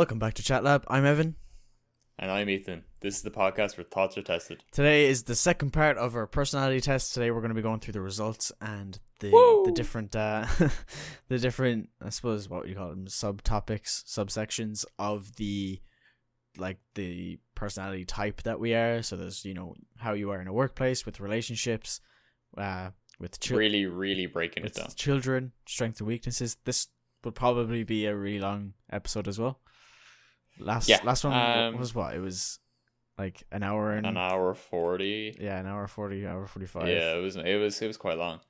Welcome back to Chat Lab. I'm Evan. And I'm Ethan. This is the podcast where thoughts are tested. Today is the second part of our personality test. Today we're going to be going through the results and the Woo! the different uh the different I suppose what you call them subtopics, subsections of the like the personality type that we are. So there's, you know, how you are in a workplace with relationships, uh with children Really, really breaking it down. children, strengths and weaknesses. This will probably be a really long episode as well. Last Yeah, last one um, was what? It was like an hour and An hour forty. yeah, an hour forty, hour forty five. Yeah, it was it was it was quite long.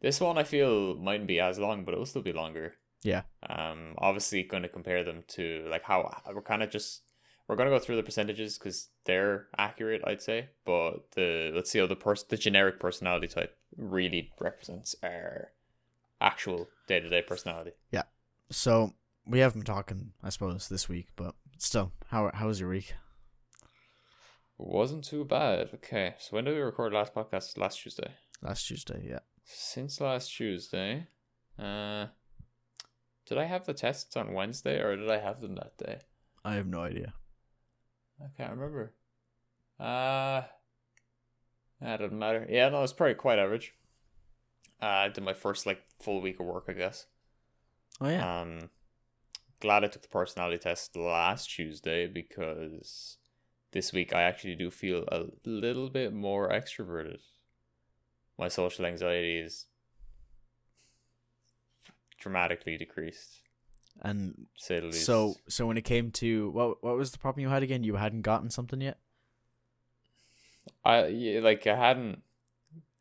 This one I feel mightn't be as long, but it will still be longer. Yeah. Um, obviously going to compare them to like how we're kind of just we're gonna go through the percentages because they're accurate, I'd say. But the let's see how the person the generic personality type really represents our actual day to day personality. Yeah. So we haven't been talking, I suppose, this week, but still, how how was your week? Wasn't too bad. Okay, so when did we record last podcast? Last Tuesday. Last Tuesday, yeah. Since last Tuesday, uh, did I have the tests on Wednesday or did I have them that day? I have no idea. I can't remember. Uh, that doesn't matter. Yeah, no, it's probably quite average. Uh, I did my first like full week of work, I guess. Oh yeah. Um, glad I took the personality test last Tuesday because this week I actually do feel a little bit more extroverted. My social anxiety is dramatically decreased, and say the least. so so when it came to what what was the problem you had again? You hadn't gotten something yet? I like I hadn't.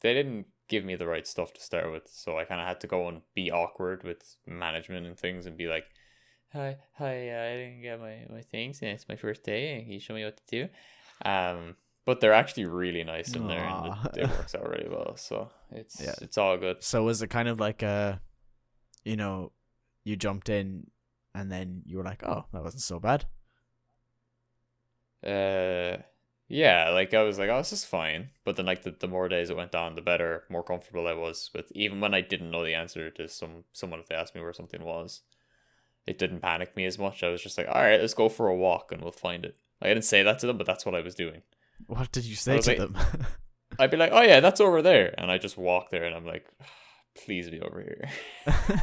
They didn't give me the right stuff to start with, so I kind of had to go and be awkward with management and things, and be like, "Hi, hi, uh, I didn't get my my things, and it's my first day. Can you show me what to do?" Um, but they're actually really nice in there, and it, it works out really well. So it's Yeah. it's all good. So was it kind of like a you know, you jumped in and then you were like, Oh, that wasn't so bad. Uh, yeah, like I was like, oh, this is fine. But then, like the, the more days it went on, the better, more comfortable I was with. Even when I didn't know the answer to some someone if they asked me where something was, it didn't panic me as much. I was just like, all right, let's go for a walk and we'll find it. Like, I didn't say that to them, but that's what I was doing. What did you say to like- them? I'd be like, oh yeah, that's over there, and I just walk there, and I'm like, please be over here.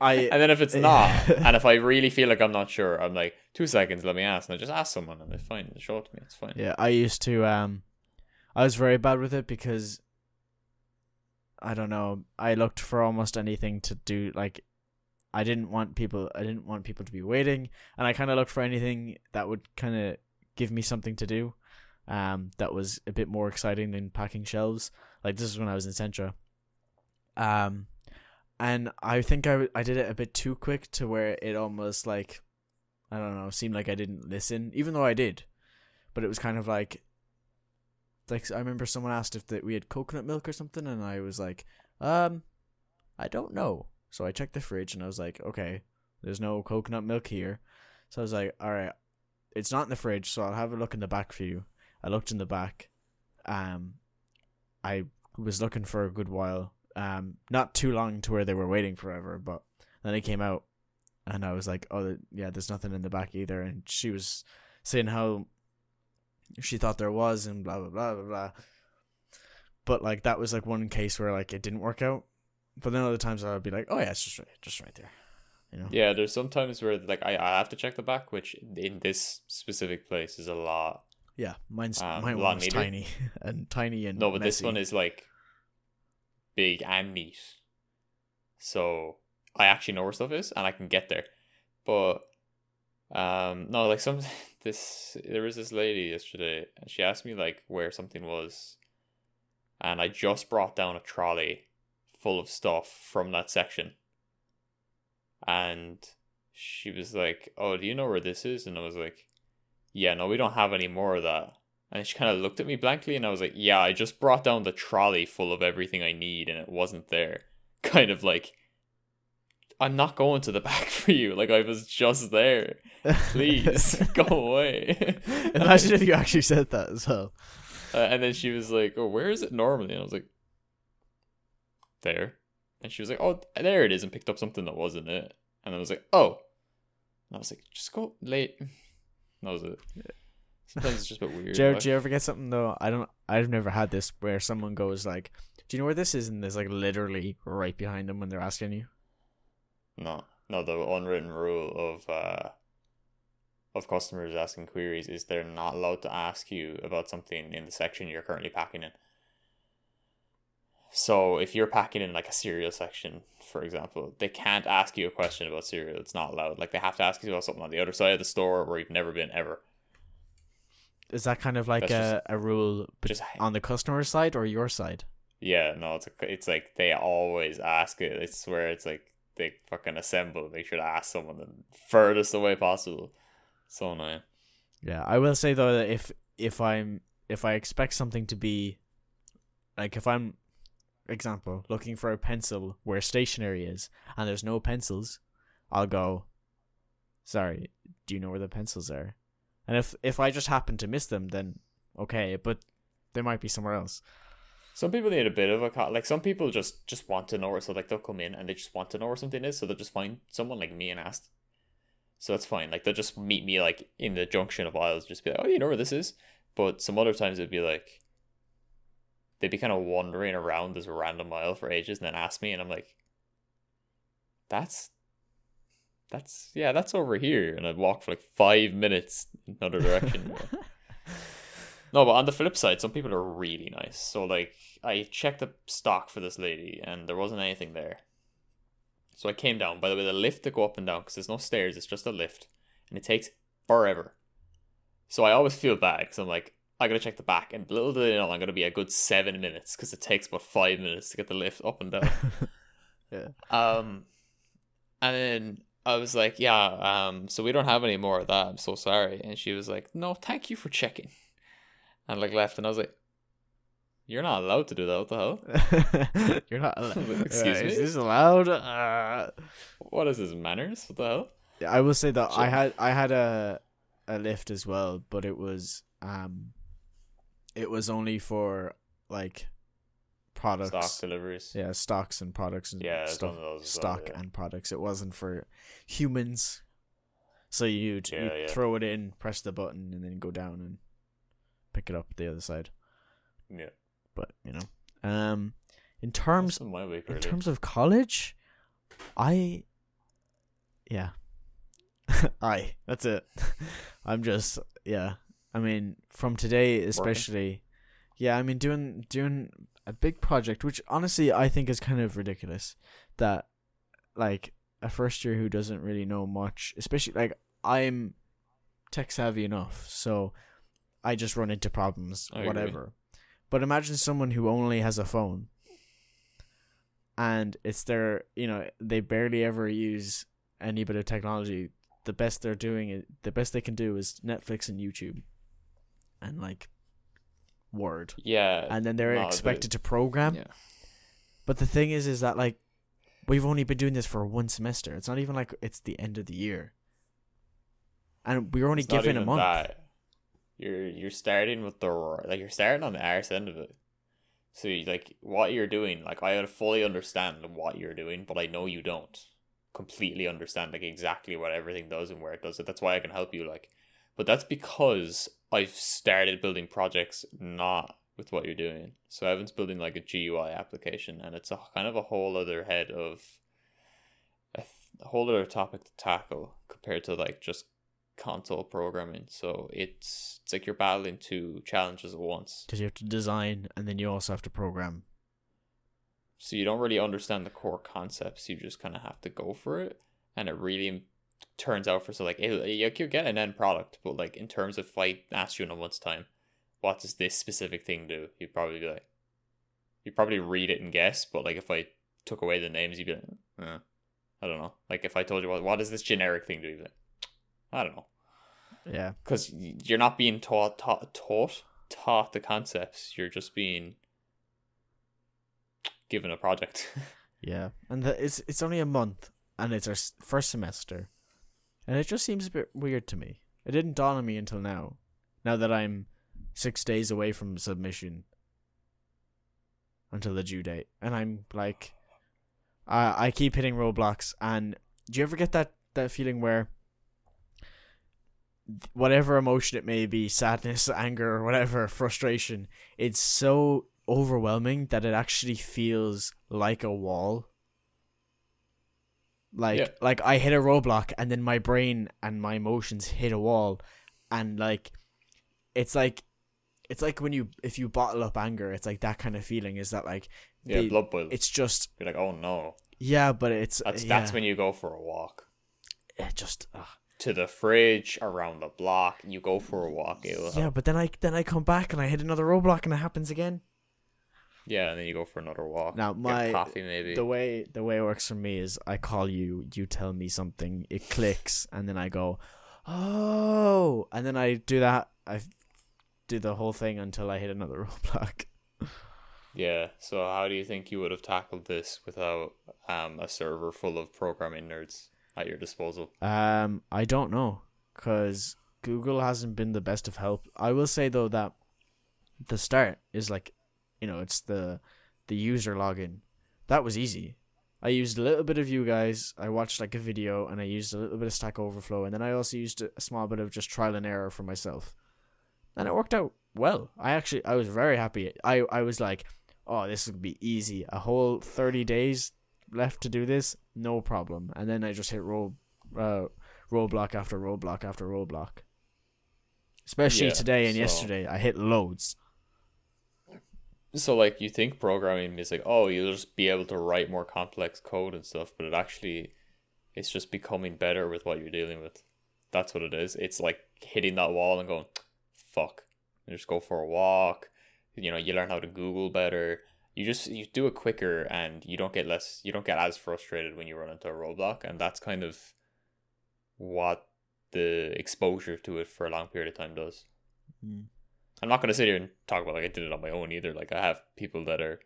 I- and then if it's not, and if I really feel like I'm not sure, I'm like, two seconds, let me ask, and I just ask someone, and they fine, they show it to me, it's fine. Yeah, I used to um I was very bad with it because I don't know, I looked for almost anything to do like I didn't want people I didn't want people to be waiting and I kind of looked for anything that would kind of give me something to do um that was a bit more exciting than packing shelves. Like this is when I was in Centra. Um and I think I, w- I did it a bit too quick to where it almost like I don't know, seemed like I didn't listen even though I did but it was kind of like like I remember someone asked if that we had coconut milk or something and I was like um I don't know so I checked the fridge and I was like okay there's no coconut milk here. So I was like all right it's not in the fridge so I'll have a look in the back for you. I looked in the back. Um I was looking for a good while. Um not too long to where they were waiting forever but then it came out and I was like oh yeah there's nothing in the back either. And she was saying how she thought there was and blah blah blah blah blah. But like that was like one case where like it didn't work out. But then other times I would be like, oh yeah, it's just right, just right there, you know. Yeah, there's sometimes where like I, I have to check the back, which in this specific place is a lot. Yeah, mine's Um, mine was neater. tiny and tiny and No, but this one is like big and neat. So I actually know where stuff is and I can get there. But um no, like some this there was this lady yesterday and she asked me like where something was and I just brought down a trolley full of stuff from that section. And she was like, "Oh, do you know where this is?" And I was like, "Yeah, no, we don't have any more of that." And she kind of looked at me blankly, and I was like, "Yeah, I just brought down the trolley full of everything I need, and it wasn't there." Kind of like, I'm not going to the back for you. Like I was just there. Please go away. Imagine if you actually said that as well. Uh, and then she was like, "Oh, where is it normally?" And I was like, "There." And she was like, "Oh, there it is," and picked up something that wasn't it. And I was like, "Oh." And I was like, just go late. That was it. Sometimes it's just a bit weird. Do you, do you ever get something though? I don't. I've never had this where someone goes like, "Do you know where this is?" And there's like literally right behind them when they're asking you. No, no. The unwritten rule of uh, of customers asking queries is they're not allowed to ask you about something in the section you're currently packing in. So if you're packing in like a cereal section, for example, they can't ask you a question about cereal. It's not allowed. Like they have to ask you about something on the other side of the store where you've never been ever. Is that kind of like That's a, a rule Just on the customer side or your side? yeah, no. It's a, it's like they always ask it. I swear, it's like they fucking assemble, make sure to ask someone the furthest away possible. So annoying. Yeah, I will say though that if if I'm if I expect something to be like if I'm example looking for a pencil where stationery is and there's no pencils, I'll go. Sorry, do you know where the pencils are? And if if I just happen to miss them, then okay, but they might be somewhere else. Some people need a bit of a co- like. Some people just just want to know where. So like they'll come in and they just want to know where something is. So they'll just find someone like me and ask. So that's fine. Like they'll just meet me like in the junction of aisles. Just be like, oh, you know where this is. But some other times it'd be like. They'd be kind of wandering around this random aisle for ages and then ask me, and I'm like. That's. That's yeah, that's over here, and I'd walk for like five minutes in another direction. No, but on the flip side, some people are really nice. So like I checked the stock for this lady and there wasn't anything there. So I came down. By the way, the lift to go up and down because there's no stairs, it's just a lift, and it takes forever. So I always feel bad because I'm like, I gotta check the back, and little do they know I'm gonna be a good seven minutes because it takes about five minutes to get the lift up and down. yeah. Um, and then I was like, yeah, um, so we don't have any more of that. I'm so sorry. And she was like, no, thank you for checking. And like left, and I was like, you're not allowed to do that. What the hell? You're not allowed. Excuse Uh, me? Is this allowed? Uh, What is this manners? What the hell? I will say that I had I had a a lift as well, but it was um it was only for like products. Stock deliveries. Yeah, stocks and products and Yeah, stuff. as well, stock yeah. and products. It wasn't for humans. So you'd, Yeah, you'd yeah. throw it in, press the button, and then go down and pick it up the other side. Yeah. But you know, um, in terms Most of my week in terms of college, I, yeah, I. That's it. I'm just yeah. I mean, from today especially, yeah. I mean, doing doing a big project, which honestly I think is kind of ridiculous. That like a first year who doesn't really know much, especially like I'm tech savvy enough, so I just run into problems, I agree. whatever. But imagine someone who only has a phone and it's their, you know, they barely ever use any bit of technology. The best they're doing the best they can do is Netflix and YouTube and like Word. yeah. And then they're no, the- expected to program. yeah. But the thing is, is that like we've only been doing this for one semester. It's not even like it's the end of the year, and we're only It's given a month. that. You're you're starting with the like you're starting on the arse end of it. So you, like what you're doing, like I fully understand what you're doing, but I know you don't completely understand like exactly what everything does and where it does it. That's why I can help you. Like, but that's because I've started building projects not with what you're doing. So Evan's building like a GUI application, and it's a kind of a whole other head of a, th- a whole other topic to tackle compared to like just console programming. So it's it's like you're battling two challenges at once. because you have to design and then you also have to program. So you don't really understand the core concepts. You just kind of have to go for it, and it really turns out for so like it, you you get an end product, but like in terms of if I asked you in a month's time, what does this specific thing do? You'd probably be like, you'd probably read it and guess. But like if I took away the names, you'd be like, eh, I don't know. Like if I told you what what does this generic thing do, you'd be like, I don't know. Yeah, because you're not being taught taught taught taught the concepts. You're just being given a project. yeah, and the, it's it's only a month, and it's our first semester, and it just seems a bit weird to me. It didn't dawn on me until now. Now that I'm six days away from submission until the due date, and I'm like, I I keep hitting roadblocks. And do you ever get that that feeling where whatever emotion it may be, sadness, anger, whatever, frustration, it's so overwhelming that it actually feels like a wall. Like Yeah. like I hit a roadblock and then my brain and my emotions hit a wall and like it's like it's like when you if you bottle up anger, it's like that kind of feeling is that like Yeah, the- blood boil. it's just You're like, oh no. yeah, but it's That's yeah, that's when you go for a walk. it just ugh. To the fridge, around the block, you go for a walk. Yeah, but then I then I come back and I hit another roadblock and it happens again. Yeah, and then you go for another walk. Now, my- coffee maybe. The way the way it works for me is I call you, you tell me something, it clicks, and then I go, oh, and then I do that. I do the whole thing until I hit another roadblock. Yeah. So how do you think you would have tackled this without um a server full of programming nerds at your disposal? Um, I don't know, cause Google hasn't been the best of help. I will say though that the start is like, you know, it's the the user login. That was easy. I used a little bit of you guys. I watched like a video and I used a little bit of Stack Overflow and then I also used a, small bit of just trial and error for myself. And it worked out well. I actually I was very happy. I I was like, "Oh, this would be easy. A whole 30 days left to do this, no problem." And then I just hit roll uh roadblock after roadblock after roadblock. Especially Yeah, today and so- yesterday, I hit loads. So like you think programming is like, oh, you'll just be able to write more complex code and stuff, but it actually it's just becoming better with what you're dealing with. That's what it is. It's like hitting that wall and going, fuck. And just go for a walk. You know, you learn how to Google better. You just you do it quicker and you don't get less you don't get as frustrated when you run into a roadblock and that's kind of what the exposure to it for a long period of time does. Mm. I'm not gonna sit here and talk about like I did it on my own either. Like I have people that are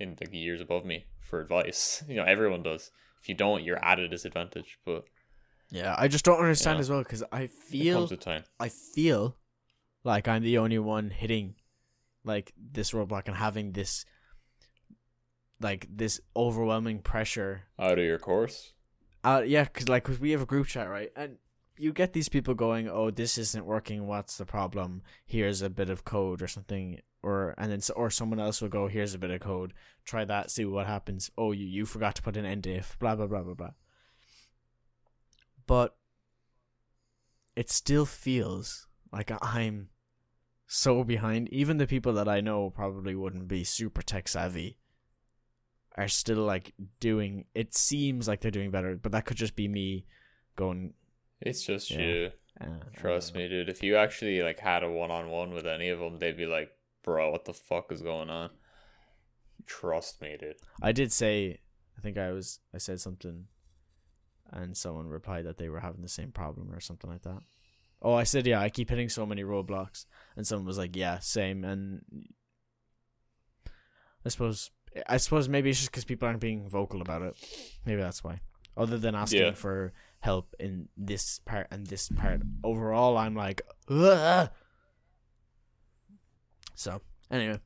in like years above me for advice. You know, everyone does. If you don't, you're at a disadvantage. But Yeah, I just don't understand as well because I feel comes with time. I feel like I'm the only one hitting like this roadblock and having this like this overwhelming pressure. Out of your course. Uh, yeah, because like 'cause we have a group chat, right? And you get these people going, "Oh, this isn't working. What's the problem? Here's a bit of code or something." Or and then or someone else will go, "Here's a bit of code. Try that. See what happens." Oh, you you forgot to put an end if. Blah blah blah blah blah. But it still feels like I'm so behind. Even the people that I know probably wouldn't be super tech savvy are still like doing. It seems like they're doing better, but that could just be me going. It's just Yeah. you. Uh, Trust me, dude. If you actually like had a one on one with any of them, they'd be like, "Bro, what the fuck is going on?" Trust me, dude. I did say. I think I was. I said something, and someone replied that they were having the same problem or something like that. Oh, I said yeah. I keep hitting so many roadblocks, and someone was like, "Yeah, same." And I suppose. I suppose maybe it's just because people aren't being vocal about it. Maybe that's why. Other than asking Yeah. for help in this part and this part, overall, I'm like, Ugh! so anyway,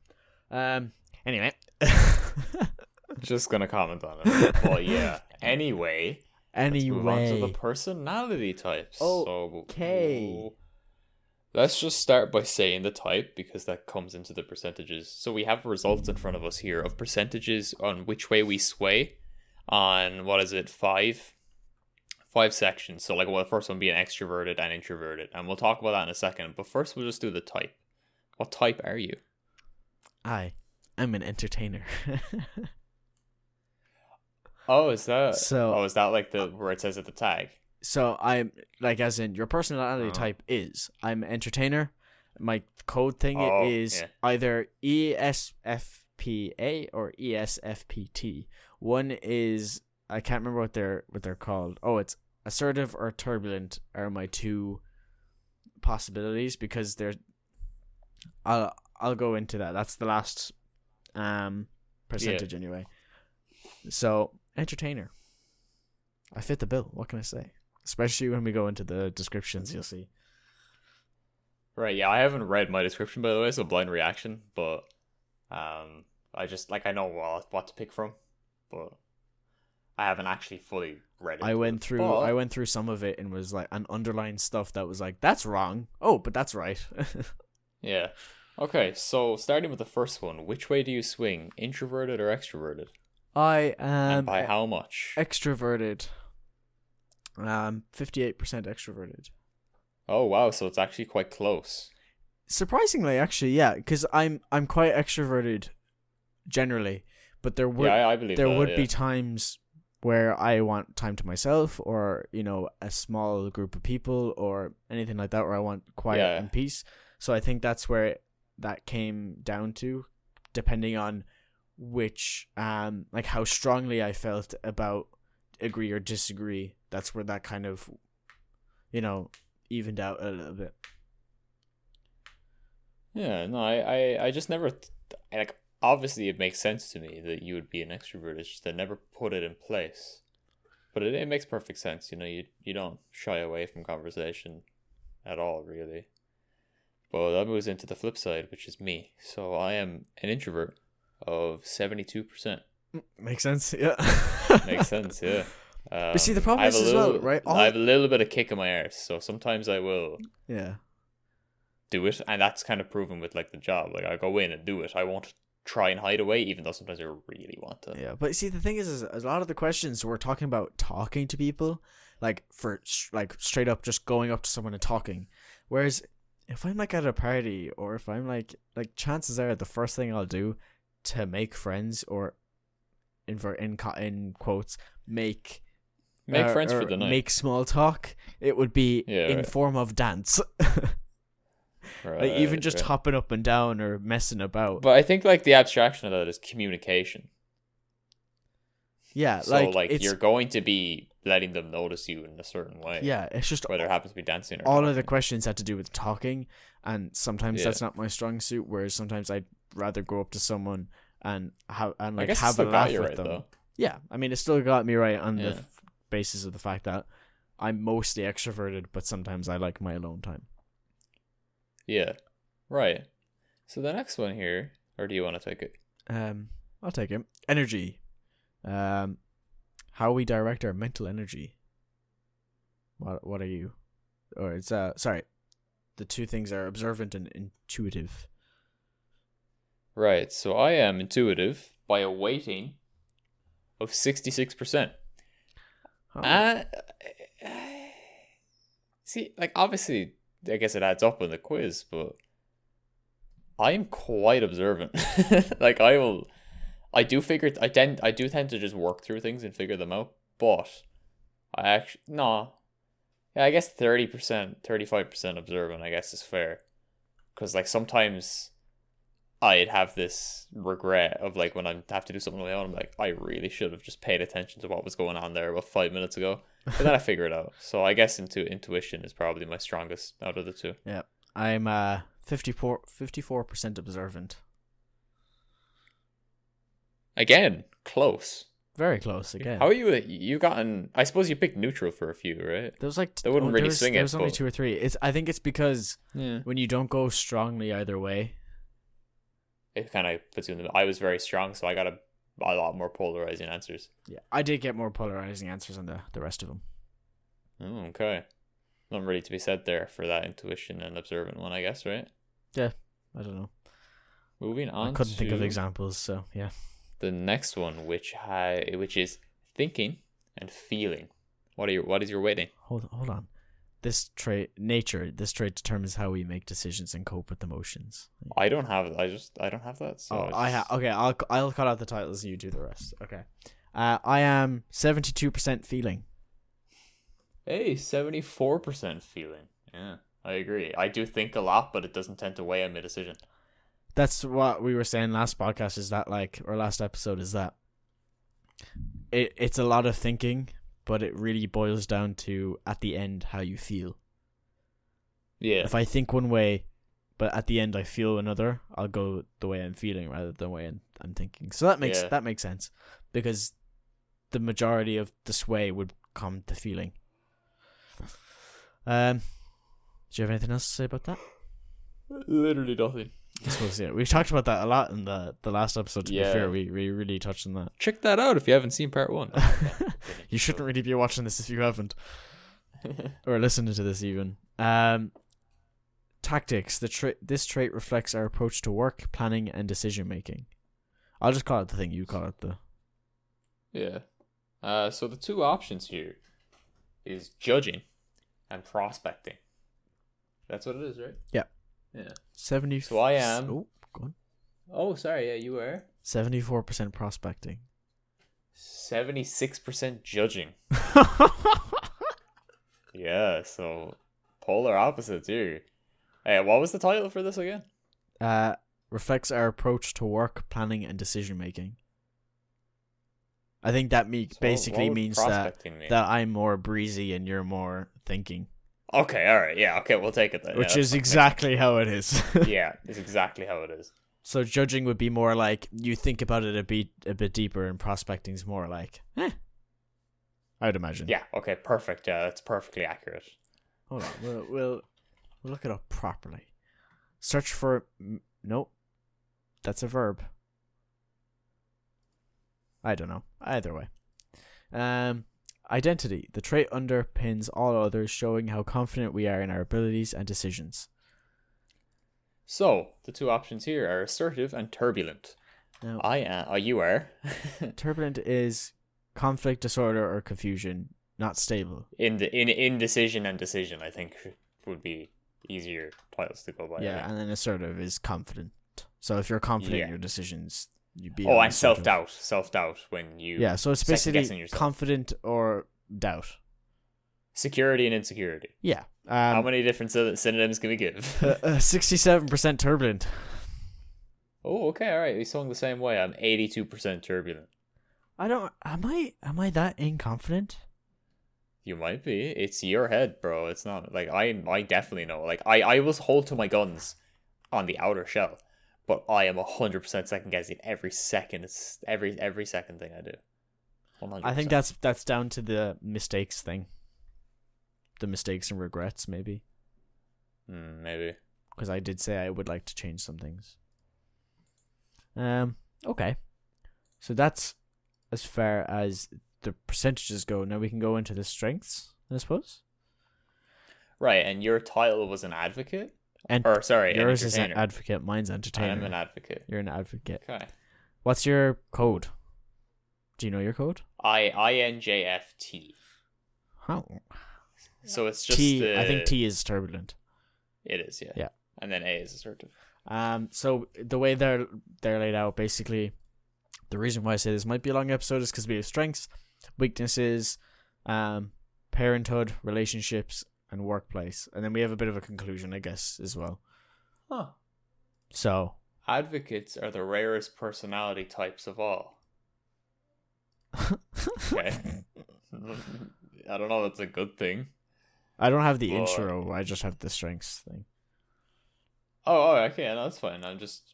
um, anyway, Just gonna comment on it. Well, yeah. Anyway, let's move on to the personality types. Oh, okay. So, let's just start by saying the type because that comes into the percentages. So we have results in front of us here of percentages on which way we sway on what is it five five sections. So like well, the first one being extroverted and introverted, and we'll talk about that in a second. But first, we'll just do the type. What type are you? I, I'm an entertainer. Oh, is that So- Oh, is that like the where it says at the tag? so I'm like, as in your personality Oh. type is I'm entertainer. My code thing Oh, is yeah. either ESFPA or ESFPT. One is I can't remember what they're what they're called. Oh, it's assertive or turbulent are my two possibilities because they're. I'll I'll go into that. That's the last um percentage anyway. So entertainer. I fit the bill. What can I say? Especially when we go into the descriptions, you'll see. Right, yeah, I haven't read my description by the way, so blind reaction, but um I just like I know what, what to pick from, but I haven't actually fully read it. I went through I went through some of it and was like an underlying stuff that was like that's wrong. Oh, but that's right. Yeah. Okay, so starting with the first one, which way do you swing, introverted or extroverted? I am and am by how much? extroverted. Um, fifty-eight percent extroverted. Oh wow, so it's actually quite close. Surprisingly, actually, yeah, because I'm I'm quite extroverted generally, but there would yeah, I, I believe there that, would yeah. be times where I want time to myself, or you know, a small group of people, or anything like that, where I want quiet Yeah. and peace. So I think that's where that came down to, depending on which um like how strongly I felt about agree or disagree. That's where that kind of, you know, evened out a little bit. Yeah, no, I, I, I just never th- like. Obviously, it makes sense to me that you would be an extrovert. It's just I never put it in place, but it, it makes perfect sense. You know, you you don't shy away from conversation at all, really. But that moves into the flip side, which is me. So I am an introvert of seventy two percent. Makes sense. Yeah. Makes sense, yeah. Um, But see, the problem is as well, right? All- I have a little bit of kick in my arse, so sometimes I will Yeah. do it, and that's kind of proven with like the job. Like I go in and do it. I won't try and hide away, even though sometimes I really want to. Yeah, but see, the thing is, is a lot of the questions we're talking about talking to people, like for like straight up just going up to someone and talking. Whereas if I'm like at a party or if I'm like like chances are the first thing I'll do to make friends or in in in quotes make Make uh, friends for the night. make small talk. It would be Yeah, in right. form of dance, like even just right. hopping up and down or messing about. But I think like the abstraction of that is communication. yeah, So like, like, you're going to be letting them notice you in a certain way. yeah, it's just Whether it happens to be dancing or all of the questions had to do with talking and sometimes Yeah. that's not my strong suit whereas sometimes i'd rather go up to someone and have and like have a laugh with right them though. yeah i mean it still got me right on the f- basis of the fact that i'm mostly extroverted but sometimes i like my alone time Yeah. Right. So the next one here, or do you want to take it? um i'll take it energy um how we direct our mental energy what what are you or it's uh sorry the two things are observant and intuitive Right. So I am intuitive by a weighting of sixty six percent. Uh, see, like obviously, I guess it adds up in the quiz, but I'm quite observant. like I will, I do figure, I tend, I do tend to just work through things and figure them out. But I actually no, yeah, I guess thirty percent, thirty five percent observant. I guess is fair, because like sometimes. I'd have this regret of like when I have to do something on my own. I'm like, I really should have just paid attention to what was going on there about five minutes ago. But then I figure it out. So I guess intu- intuition is probably my strongest out of the two. Yeah, I'm uh 54 percent observant. Again, close. Very close again. How are you? You've gotten? I suppose you picked neutral for a few, right? there was like That wouldn't oh, really there was, swing there it, was only but- two or three. It's I think it's because Yeah. when you don't go strongly either way. It kind of puts you in the. I was very strong, so I got a, a lot more polarizing answers. Yeah, I did get more polarizing answers than the the rest of them. Oh, okay. Not really to be said there for that intuition and observant one, I guess, right? Yeah, I don't know. Moving on. I couldn't think of examples, so yeah. the next one, which ha- which is thinking and feeling. What are your what is your weighting? Hold hold on. This trait, nature, this trait determines how we make decisions and cope with emotions. I don't have I just I don't have that. So oh, I have. Okay, I'll I'll cut out the titles. and You do the rest. Okay. Uh, I am seventy two percent feeling. Hey, seventy four percent feeling. Yeah, I agree. I do think a lot, but it doesn't tend to weigh on my decision. that's what we were saying last podcast is that like or last episode is that it it's a lot of thinking but it really boils down to at the end how you feel. Yeah, if i think one way but at the end i feel another i'll go the way i'm feeling rather than the way i'm, I'm thinking. So that makes Yeah. that makes sense. Because the majority of the sway would come to feeling. Um do you have anything else to say about that? Literally nothing. I suppose yeah. We've talked about that a lot in the the last episode. To Yeah. be fair, we we really touched on that. Check that out if you haven't seen part one. you shouldn't really be watching this if you haven't, or listening to this even. Um, tactics. The trait. This trait reflects our approach to work, planning, and decision making. I'll just call it the thing you call it the. yeah. Uh, so the two options here is judging and prospecting. That's what it is, right? Yeah. Yeah. Seventy. So I am- Oh, go on. Oh, sorry. Yeah, you were. Seventy-four percent prospecting. Seventy-six percent judging. Yeah. So polar opposites here. Hey, what was the title for this again? uh, reflects our approach to work, planning, and decision making. I think that me So basically means that mean? that I'm more breezy and you're more thinking, Okay. All right. Yeah. Okay. We'll take it then. Which that's is exactly how it is. yeah. It's exactly how it is. so judging would be more like you think about it a bit a bit deeper, and prospecting's more like, eh. I'd imagine. Yeah. Okay. Perfect. Yeah. That's perfectly accurate. Hold on, we'll we'll, we'll look it up properly. Search for nope. That's a verb. I don't know. Either way. Um identity. The trait underpins all others, showing how confident we are in our abilities and decisions. So the two options here are assertive and turbulent. Now I am. Uh, you are. turbulent is conflict, disorder, or confusion, not stable. in the in indecision and decision. I think would be easier titles to go by. Yeah, and then assertive is confident. So if you're confident Yeah. in your decisions, you'd be Oh, and self doubt, Self doubt when you. Yeah, so it's basically confident or doubt. Security and insecurity. Yeah. How Um, many different synonyms can we give? uh, uh, 67% turbulent. oh, okay, all right. We swung the same way. I'm 82% turbulent. I don't. Am I? Am I that inconfident? You might be. It's your head, bro. It's not like I. I definitely know. Like I. I was hold to my guns on the outer shell, but I am hundred percent second guessing every second. Every every second thing I do. 100%. I think that's that's down to the mistakes thing. The mistakes and regrets, maybe, Hmm, maybe. because I did say I would like to change some things. Um. Okay. So that's as far as the percentages go. Now we can go into the strengths, I suppose. Right, and your title was an advocate, And or sorry, an yours is an advocate. Mine's entertainment. I'm an advocate. You're an advocate. Okay. What's your code? Do you know your code? I I N J F T. How? So it's just T. the, I think T is turbulent. It is, yeah. Yeah. And then A is assertive. Um. So the way they're they're laid out, basically, the reason why I say this might be a long episode is because we have strengths, weaknesses, um, parenthood, relationships, and workplace, and then we have a bit of a conclusion, I guess, as well. Huh. So Advocates are the rarest personality types of all. Okay. I don't know. If that's a good thing. I don't have the Well, intro. I just have the strengths thing. Oh, oh, okay. No, that's fine. I'm just,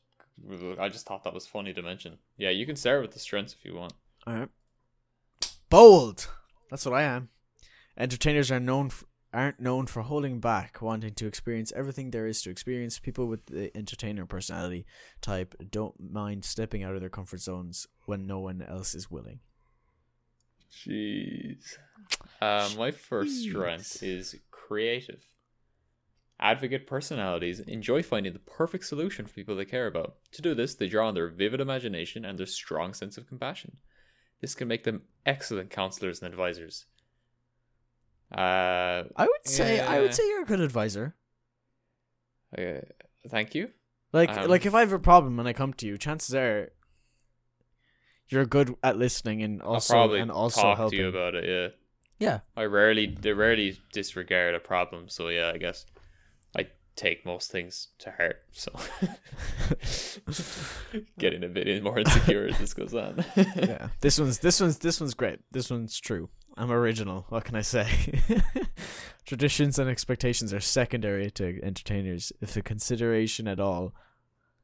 I just thought that was funny to mention. Yeah, you can start with the strengths if you want. All right. Bold. That's what I am. Entertainers are known f- aren't known for holding back, wanting to experience everything there is to experience. People with the entertainer personality type don't mind stepping out of their comfort zones when no one else is willing. Jeez. Uh, my first strength is creative. Advocate personalities enjoy finding the perfect solution for people they care about. To do this, they draw on their vivid imagination and their strong sense of compassion. This can make them excellent counselors and advisors. Uh, I would say I would say you're a good advisor. uh, thank you. Like Um, like if I have a problem and I come to you, chances are you're good at listening and also I'll probably and also talk helping. to you about it. Yeah. yeah. I rarely, they rarely disregard a problem. So yeah, I guess I take most things to heart. So getting a bit more insecure as this goes on. yeah. This one's this one's this one's great. This one's true. I'm original. What can I say? Traditions and expectations are secondary to entertainers, if the consideration at all.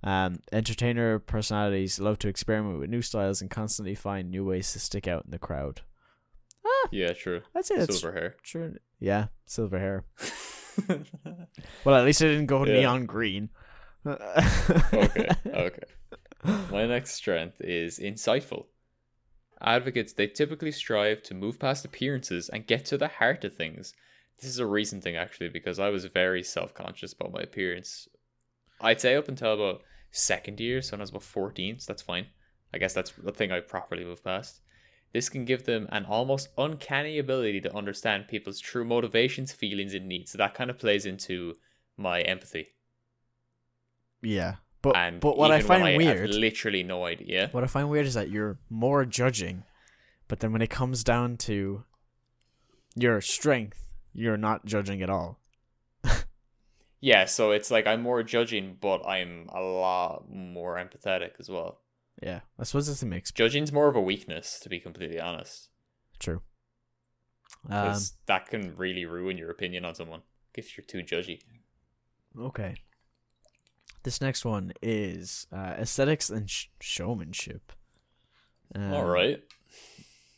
Um, entertainer personalities love to experiment with new styles and constantly find new ways to stick out in the crowd. Ah, yeah, true. I'd say that's Silver hair. true. Yeah, silver hair. Well, at least it didn't go Yeah. neon green. okay, okay. My next strength is insightful. Advocates, they typically strive to move past appearances and get to the heart of things. This is a recent thing, actually, because I was very self conscious about my appearance. I'd say up until about second year, so when I was about 14, so that's fine. I guess that's the thing I properly moved past. This can give them an almost uncanny ability to understand people's true motivations, feelings, and needs. So that kind of plays into my empathy. yeah, but And but what I find when weird, have literally no idea. what I find weird is that you're more judging, but then when it comes down to your strength, you're not judging at all. Yeah, so it's like I'm more judging, but I'm a lot more empathetic as well. Yeah, I suppose it's a mix. Judging's more of a weakness, to be completely honest, True. Um, because that can really ruin your opinion on someone if you're too judgy. okay. This next one is uh, aesthetics and sh- showmanship. Um, All right.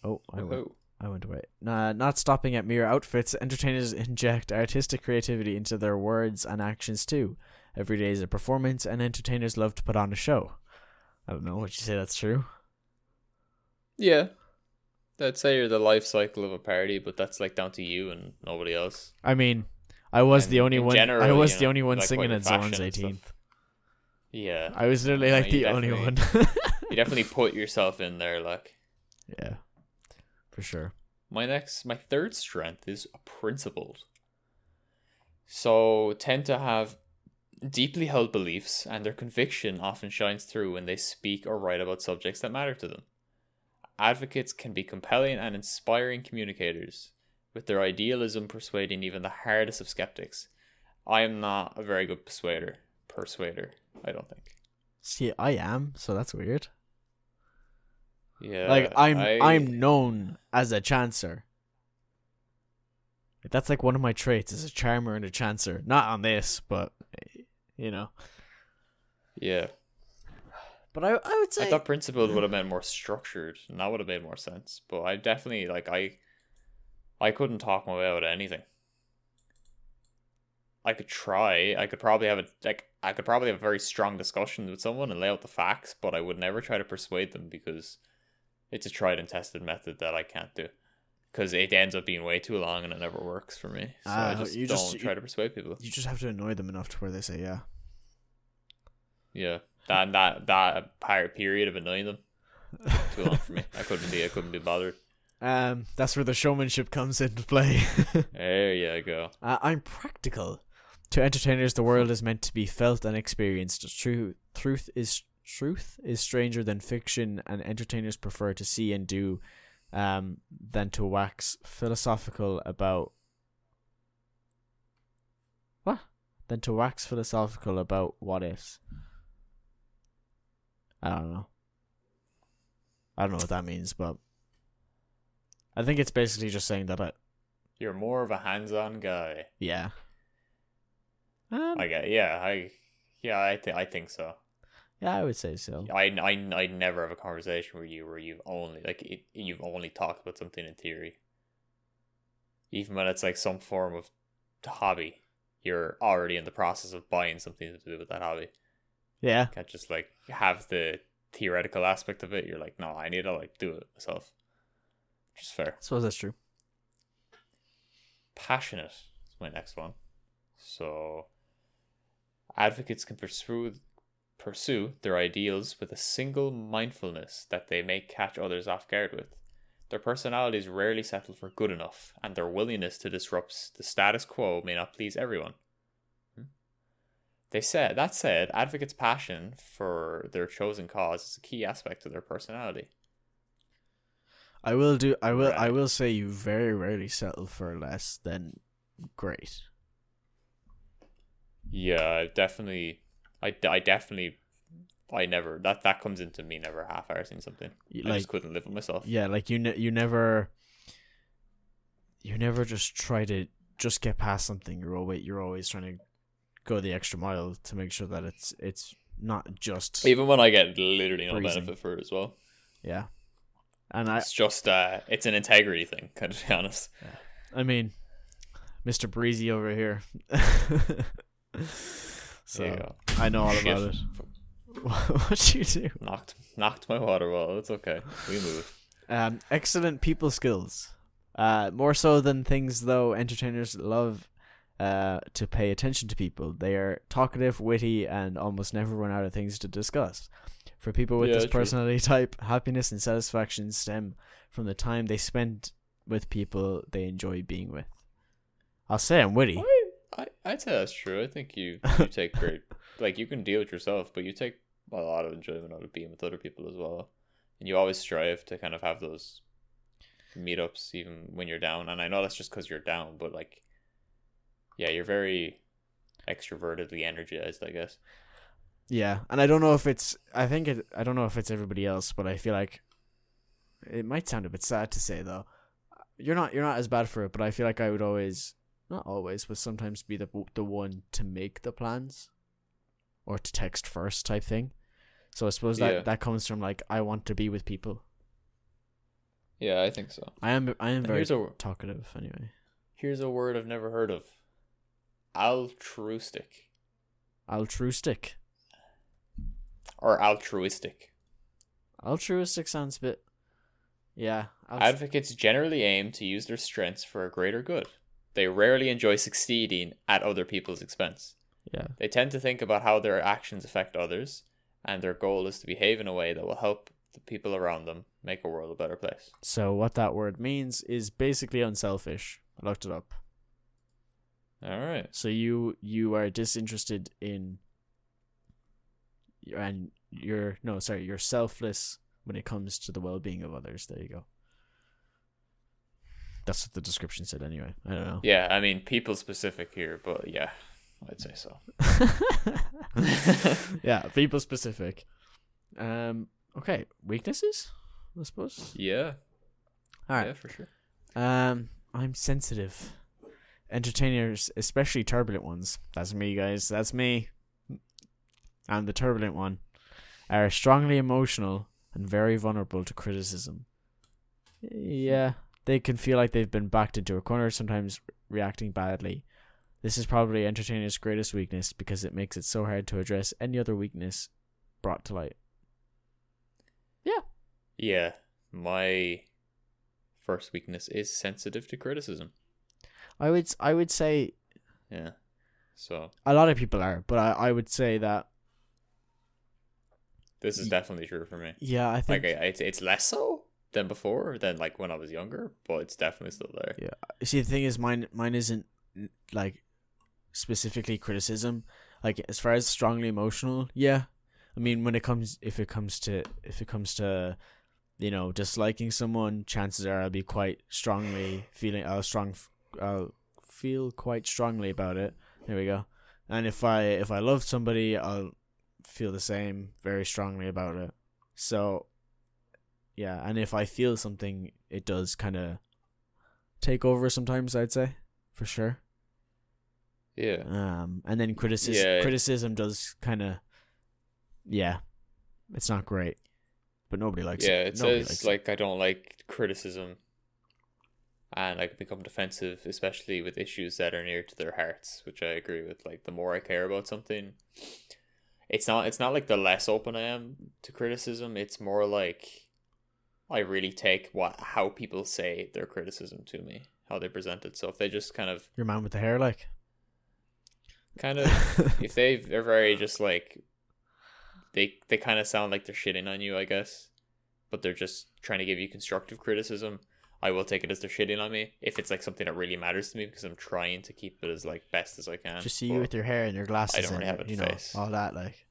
Oh, I went. I went away. Nah, not stopping at mere outfits, entertainers inject artistic creativity into their words and actions too. Every day is a performance, and entertainers love to put on a show. I don't know. Would you say that's true? Yeah. I'd say you're the life cycle of a party, but that's like down to you and nobody else. I mean, I was And the only one. general, I was you the know, only one like singing at your Zone's fashion and stuff. 18th. Yeah. I was literally like you the only one. You definitely put yourself in there, like. yeah, for sure. My next, my third strength is principled. So tend to have deeply held beliefs, and their conviction often shines through when they speak or write about subjects that matter to them. Advocates can be compelling and inspiring communicators, with their idealism persuading even the hardest of skeptics. I am not a very good persuader. Persuader, I don't think. See, I am, so that's weird. Yeah, like I'm, I- I... am known as a chancer. That's like one of my traits is a charmer and a chancer. Not on this, but you know. yeah. But I, I would say I thought principled would have been more structured, and that would have made more sense. But I definitely like I, I couldn't talk my way out of anything. I could try. I could probably have a like. I could probably have a very strong discussion with someone and lay out the facts, but I would never try to persuade them because it's a tried and tested method that I can't do. Because it ends up being way too long and it never works for me. So I Ah, just you don't just- try to persuade people. you just have to annoy them enough to where they say yeah. Yeah, that that that part period of annoying them too long for me. I couldn't be. I couldn't be bothered. Um, that's where the showmanship comes into play. There you go. uh, I'm practical. To entertainers, the world is meant to be felt and experienced. True, truth is truth is stranger than fiction, and entertainers prefer to see and do, um, than to wax philosophical about. What? Than to wax philosophical about what ifs. I don't know. I don't know what that means, but I think it's basically just saying that I, You're more of a hands-on guy. yeah. Um, I get. Yeah, I. Yeah, I think I think so. yeah, I would say so. I I I never have a conversation with you where you've only like it, you've only talked about something in theory. Even when it's like some form of hobby, you're already in the process of buying something to do with that hobby. Yeah, can't just like have the theoretical aspect of it. You're like, no, I need to like do it myself. Which is fair. I suppose that's true. Passionate is my next one. So advocates can pursue pursue their ideals with a single mindfulness that they may catch others off guard with. Their personalities rarely settle for good enough, and their willingness to disrupt the status quo may not please everyone. Hmm. They said that said, advocates' passion for their chosen cause is a key aspect of their personality. I will do. I will. I will say you very rarely settle for less than great. Yeah, definitely, I, I definitely, I never that that comes into me never half arsing something. You- I just couldn't live with myself. yeah, like you. Ne- you never. You never just try to just get past something. You're always you're always trying to go the extra mile to make sure that it's it's not just Even when I get literally no Breezing. benefit for it as well. yeah. And I It's just uh, it's an integrity thing. Kind of to be honest. I mean, Mr. Breezy over here. So There. I know all Shit. about it. what you do? Knocked knocked my water bottle. It's okay. We move. Um, excellent people skills. Uh, more so than things though. Entertainers love uh to pay attention to people. They are talkative, witty, and almost never run out of things to discuss. For people with Yeah, this true. personality type, happiness and satisfaction stem from the time they spend with people they enjoy being with. I'll say I'm witty. I, I'd say that's true. I think you you take great like you can deal with yourself, but you take a lot of enjoyment out of being with other people as well. And you always strive to kind of have those meetups even when you're down. And I know that's just because you're down, but like, yeah, you're very extrovertedly energized. I guess. Yeah, and I don't know if it's. I think it. I don't know if it's everybody else, but I feel like it might sound a bit sad to say though. You're not. You're not as bad for it, but I feel like I would always, not always, but sometimes be the the one to make the plans, or to text first type thing. So I suppose that Yeah. that comes from like I want to be with people. Yeah, I think so. I am. I am And very a talkative anyway. here's a word I've never heard of. Altruistic Altruistic. or altruistic. Altruistic sounds a bit. Yeah. altru- Advocates generally aim to use their strengths for a greater good. They rarely enjoy succeeding at other people's expense. yeah. They tend to think about how their actions affect others, and their goal is to behave in a way that will help the people around them make a world a better place. So what that word means is basically unselfish. I looked it up. All right. So you you are disinterested in and you're no sorry you're selfless when it comes to the well-being of others. There you go. That's what the description said anyway. I don't know. Yeah, I mean, people specific here, but yeah, I'd say so. yeah, people specific. Um okay, weaknesses, I suppose. Yeah. All right. Yeah, for sure. Um, I'm sensitive. Entertainers, especially turbulent ones. That's me, guys. That's me. I'm the turbulent one. Are strongly emotional and very vulnerable to criticism. Yeah, they can feel like they've been backed into a corner, sometimes reacting badly. This is probably entertainers' greatest weakness because it makes it so hard to address any other weakness brought to light. Yeah, Yeah. my first weakness is sensitive to criticism. I would I would say Yeah. So a lot of people are, but I, I would say that this is definitely true for me. yeah, I think Like, I, it's it's less so than before, than like when I was younger, but it's definitely still there. Yeah. See, the thing is, mine mine isn't like specifically criticism. Like as far as strongly emotional, yeah. I mean, when it comes, if it comes to, if it comes to, you know, disliking someone, chances are I'll be quite strongly feeling. I'll strong. I'll feel quite strongly about it. There we go. And if I if I love somebody, I'll feel the same very strongly about it. So, yeah. And if I feel something, it does kind of take over sometimes i'd say for sure Yeah. um and then criticism Yeah. criticism does kind of yeah it's not great but nobody likes yeah, it it nobody says like I don't like criticism, and I become defensive, especially with issues that are near to their hearts, which I agree with. Like the more I care about something, it's not it's not like the less open I am to criticism. It's more like I really take what how people say their criticism to me, how they present it. So if they just kind of your man with the hair like kind of if they they're very just like they they kind of sound like they're shitting on you, I guess, but they're just trying to give you constructive criticism. I will take it as they're shitting on me if it's like something that really matters to me because I'm trying to keep it as like best as I can. just see you with your hair and your glasses don't and have a you know face. all that like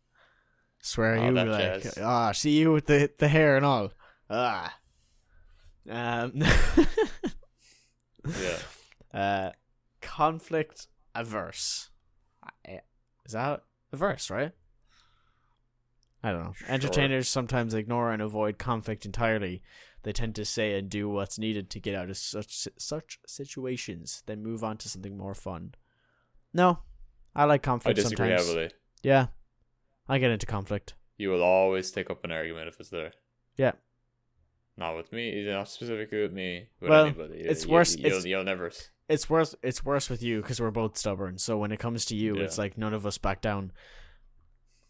swear All you like ah see you with the the hair and all ah. Um yeah, uh conflict averse. Is that averse right? I don't know. Sure. entertainers sometimes ignore and avoid conflict entirely. They tend to say and do what's needed to get out of such such situations then move on to something more fun. No i like I conflict disagree sometimes. heavily. yeah i get into conflict. You will always take up an argument if it's there. Yeah. Not with me. Not specifically with me. With Well, anybody. it's You- worse- You'll, it's- you'll never. It's worse. It's worse with you because we're both stubborn. So when it comes to you, Yeah. it's like none of us back down.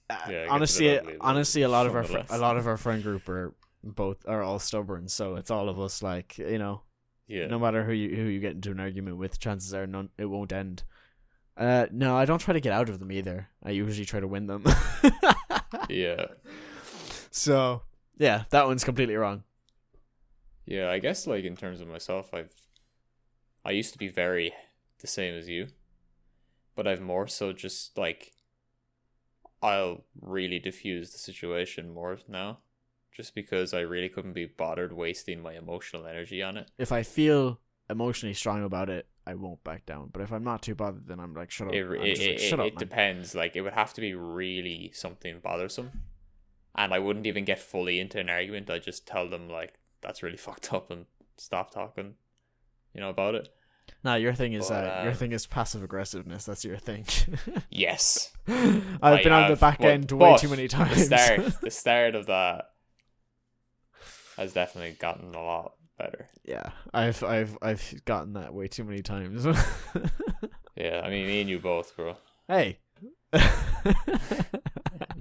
Uh, Yeah, it gets a honestly, ugly, honestly, a lot of our fr- a lot of our friend group are both are all stubborn. So it's all of us. Like you know, Yeah. no matter who you who you get into an argument with, chances are none it won't end. Uh, no, I don't try to get out of them either. I usually try to win them. Yeah. So yeah, that one's completely wrong. Yeah. I guess like in terms of myself, I've. I used to be very the same as you, but I've more so just like. I'll really diffuse the situation more now, just because I really couldn't be bothered wasting my emotional energy on it. If I feel emotionally strong about it, I won't back down. But if I'm not too bothered, then I'm like, shut up. it, it, like, it, shut up, it depends like it would have to be really something bothersome and i wouldn't even get fully into an argument i just tell them like that's really fucked up and stop talking you know about it Nah, your thing is But, uh, your um, thing is passive aggressiveness. That's your thing. yes I've I been on the have, back but- end way but too many the times. start the start of that has definitely gotten a lot better yeah, I've I've I've gotten that way too many times. yeah i mean me and you both bro hey.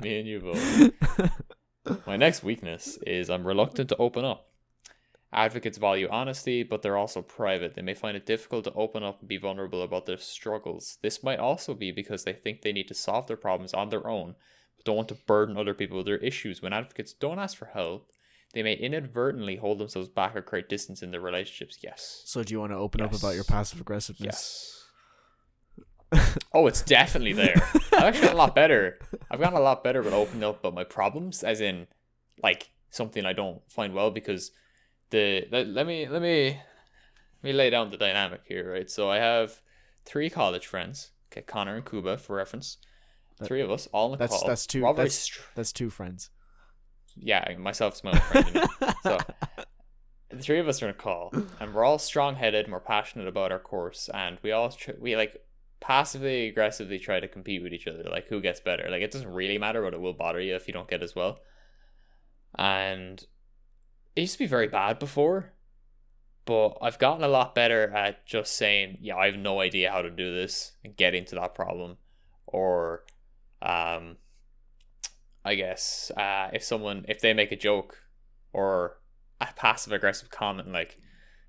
me and you both My next weakness is I'm reluctant to open up. Advocates value honesty, but they're also private. They may find it difficult to open up and be vulnerable about their struggles. This might also be because they think they need to solve their problems on their own, but don't want to burden other people with their issues. When advocates don't ask for help, they may inadvertently hold themselves back or create distance in their relationships. Yes. So do you want to open up about your passive aggressiveness? Yes. oh, it's definitely there. I've actually gotten a lot better. I've gotten a lot better about opening up about my problems, as in, like something I don't find well. Because the let, let me let me let me lay down the dynamic here, right? So I have three college friends. Okay, Connor and Kuba for reference. Three of us all on the That's call. that's two. We're all very That's str- that's two friends. yeah, myself is my own friend. You know? So the three of us are in a call, and we're all strong-headed and we're passionate about our course, and we all tr- we like passively aggressively try to compete with each other, like who gets better. Like it doesn't really matter, but it will bother you if you don't get as well. And it used to be very bad before, but I've gotten a lot better at just saying, yeah, I have no idea how to do this and getting to that problem, or um I guess uh, if someone if they make a joke or a passive aggressive comment like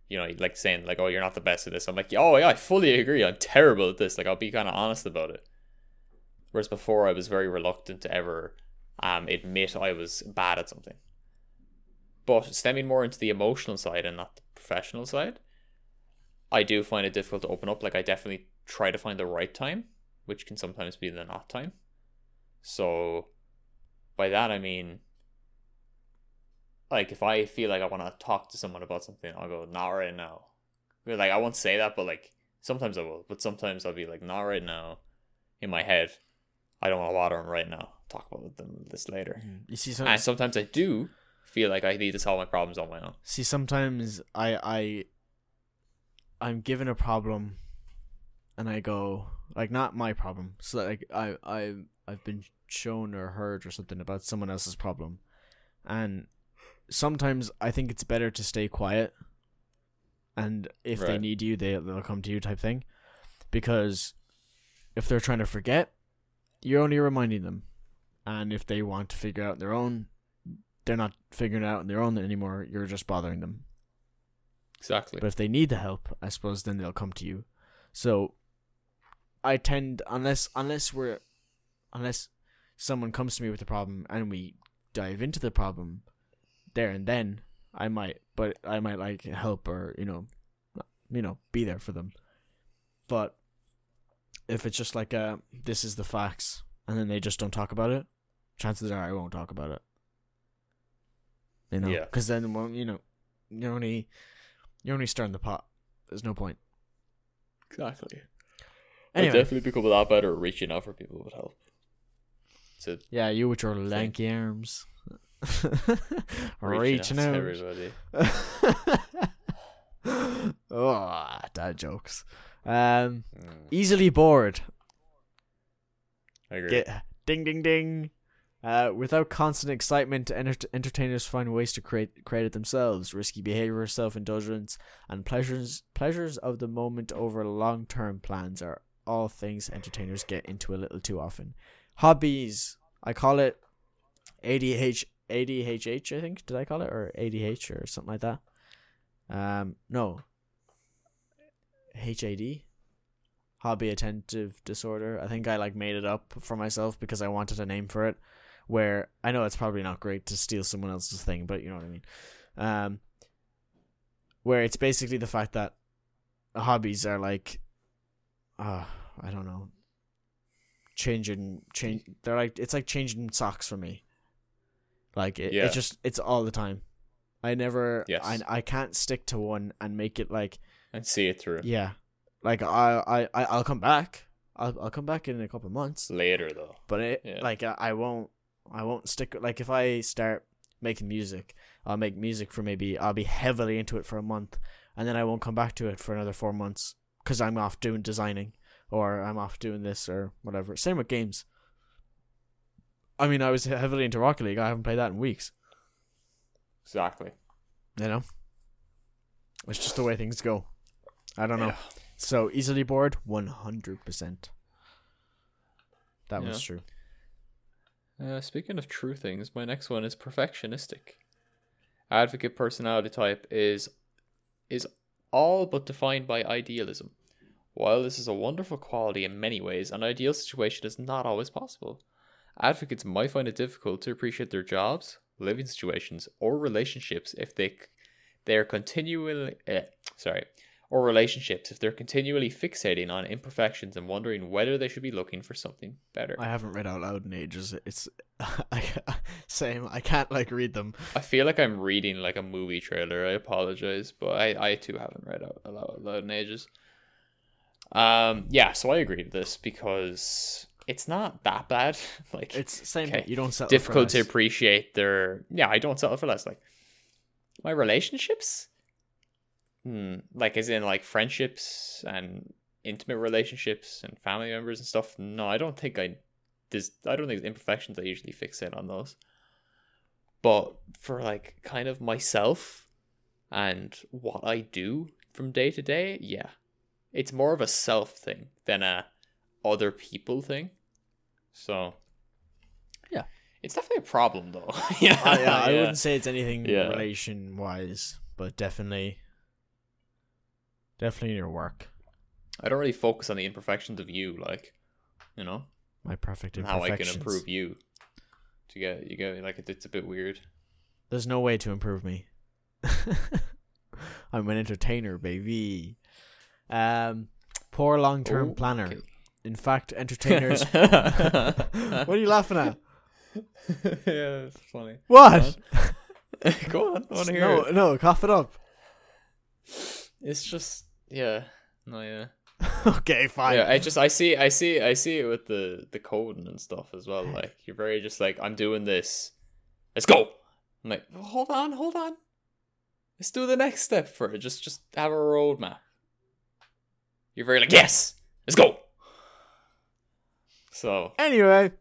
you know like saying like oh you're not the best at this I'm like oh yeah I fully agree. I'm terrible at this. Like I'll be kind of honest about it. Whereas before I was very reluctant to ever um admit I was bad at something but stemming more into the emotional side and not the professional side I do find it difficult to open up like I definitely try to find the right time which can sometimes be the not time so by that I mean like if I feel like I want to talk to someone about something, I'll go not right now. Like I won't say that, but like sometimes I will. But sometimes I'll be like not right now. In my head, I don't want to water them right now. Talk about them this later. Mm-hmm. You see, some, And sometimes I do feel like I need to solve my problems on my own. see, sometimes I I I'm given a problem, and I go like not my problem. So like I I I've been shown or heard or something about someone else's problem, and sometimes I think it's better to stay quiet. And if they need you, they they'll come to you type thing, because if they're trying to forget, you're only reminding them, and if they want to figure out their own, they're not figuring it out on their own anymore. You're just bothering them. Exactly. But if they need the help, I suppose then they'll come to you. So I tend unless unless we're unless someone comes to me with a problem and we dive into the problem there and then, I might but I might like help or, you know you know, be there for them. But if it's just like uh this is the facts and then they just don't talk about it, chances are I won't talk about it. You know, Yeah. because then well, you know, you're only you're only stirring the pot. There's no point. Exactly. Anyway, I've definitely become a lot better at reaching out for people with help. So yeah, you with your lanky arms, reaching, reaching, out, out. to everybody. oh, dad jokes. Um, Mm, easily bored. I agree. Get ding ding ding. Uh, without constant excitement, enter- entertainers find ways to create create it themselves. Risky behavior, self indulgence, and pleasures pleasures of the moment over long term plans are all things entertainers get into a little too often. Hobbies, I call it ADH ADHH. I think did I call it or ADH or something like that. Um, no. HAD, hobby attentive disorder. I think I like made it up for myself because I wanted a name for it where I know it's probably not great to steal someone else's thing, but you know what I mean. Um, where it's basically the fact that hobbies are like, uh, I don't know, changing, change. They're like it's like changing socks for me. Like it, Yeah. it's just it's all the time. I never, Yes. I I can't stick to one and make it like And see it through. yeah, like I I I'll come back. I'll I'll come back in a couple of months Later though. but it Yeah. like I, I won't I won't stick like if I start making music, I'll make music for maybe I'll be heavily into it for a month, and then I won't come back to it for another four months because I'm off doing designing or I'm off doing this or whatever. Same with games. I mean, I was heavily into Rocket League. I haven't played that in weeks. Exactly. You know, it's just the way things go. I don't know. Yeah. So easily bored, one hundred percent. That was true. Uh, speaking of true things, my next one is perfectionistic. Advocate personality type is is all but defined by idealism. While this is a wonderful quality in many ways, an ideal situation is not always possible. Advocates might find it difficult to appreciate their jobs, living situations, or relationships if they they are continually eh, sorry or relationships if they're continually fixating on imperfections and wondering whether they should be looking for something better. I haven't read out loud in ages. It's I, same. I can't like read them. I feel like I'm reading like a movie trailer. I apologize, but I, I too haven't read out loud in ages. Um, yeah, so I agree with this because it's not that bad. like It's same. Okay. You don't settle difficult to appreciate their. Yeah, I don't settle for less. Like my relationships, hmm, like as in like friendships and intimate relationships and family members and stuff. No, I don't think I. There's, I don't think there's imperfections. I usually fixate on those. But for like kind of myself and what I do from day to day, yeah, it's more of a self thing than a other people thing. So Yeah. it's definitely a problem though. yeah, I, yeah, I yeah. wouldn't say it's anything Yeah. relation wise, but definitely, definitely in your work. I don't really focus on the imperfections of you, like you know, My perfect and how I can improve you. To get you get like it's a bit weird. There's no way to improve me. I'm an entertainer, baby. Um, poor long term Oh, planner. okay. In fact, entertainers. what are you laughing at? yeah, it's funny. What? Go on, I want to hear no, it. no, cough it up. It's just yeah, no, yeah. okay, fine. Yeah, I just I see I see I see it with the the coding and stuff as well. Like you're very just like I'm doing this. Let's go. I'm like hold on, hold on. Let's do the next step for it. Just just have a roadmap. You're very like yes, let's go. So Anyway,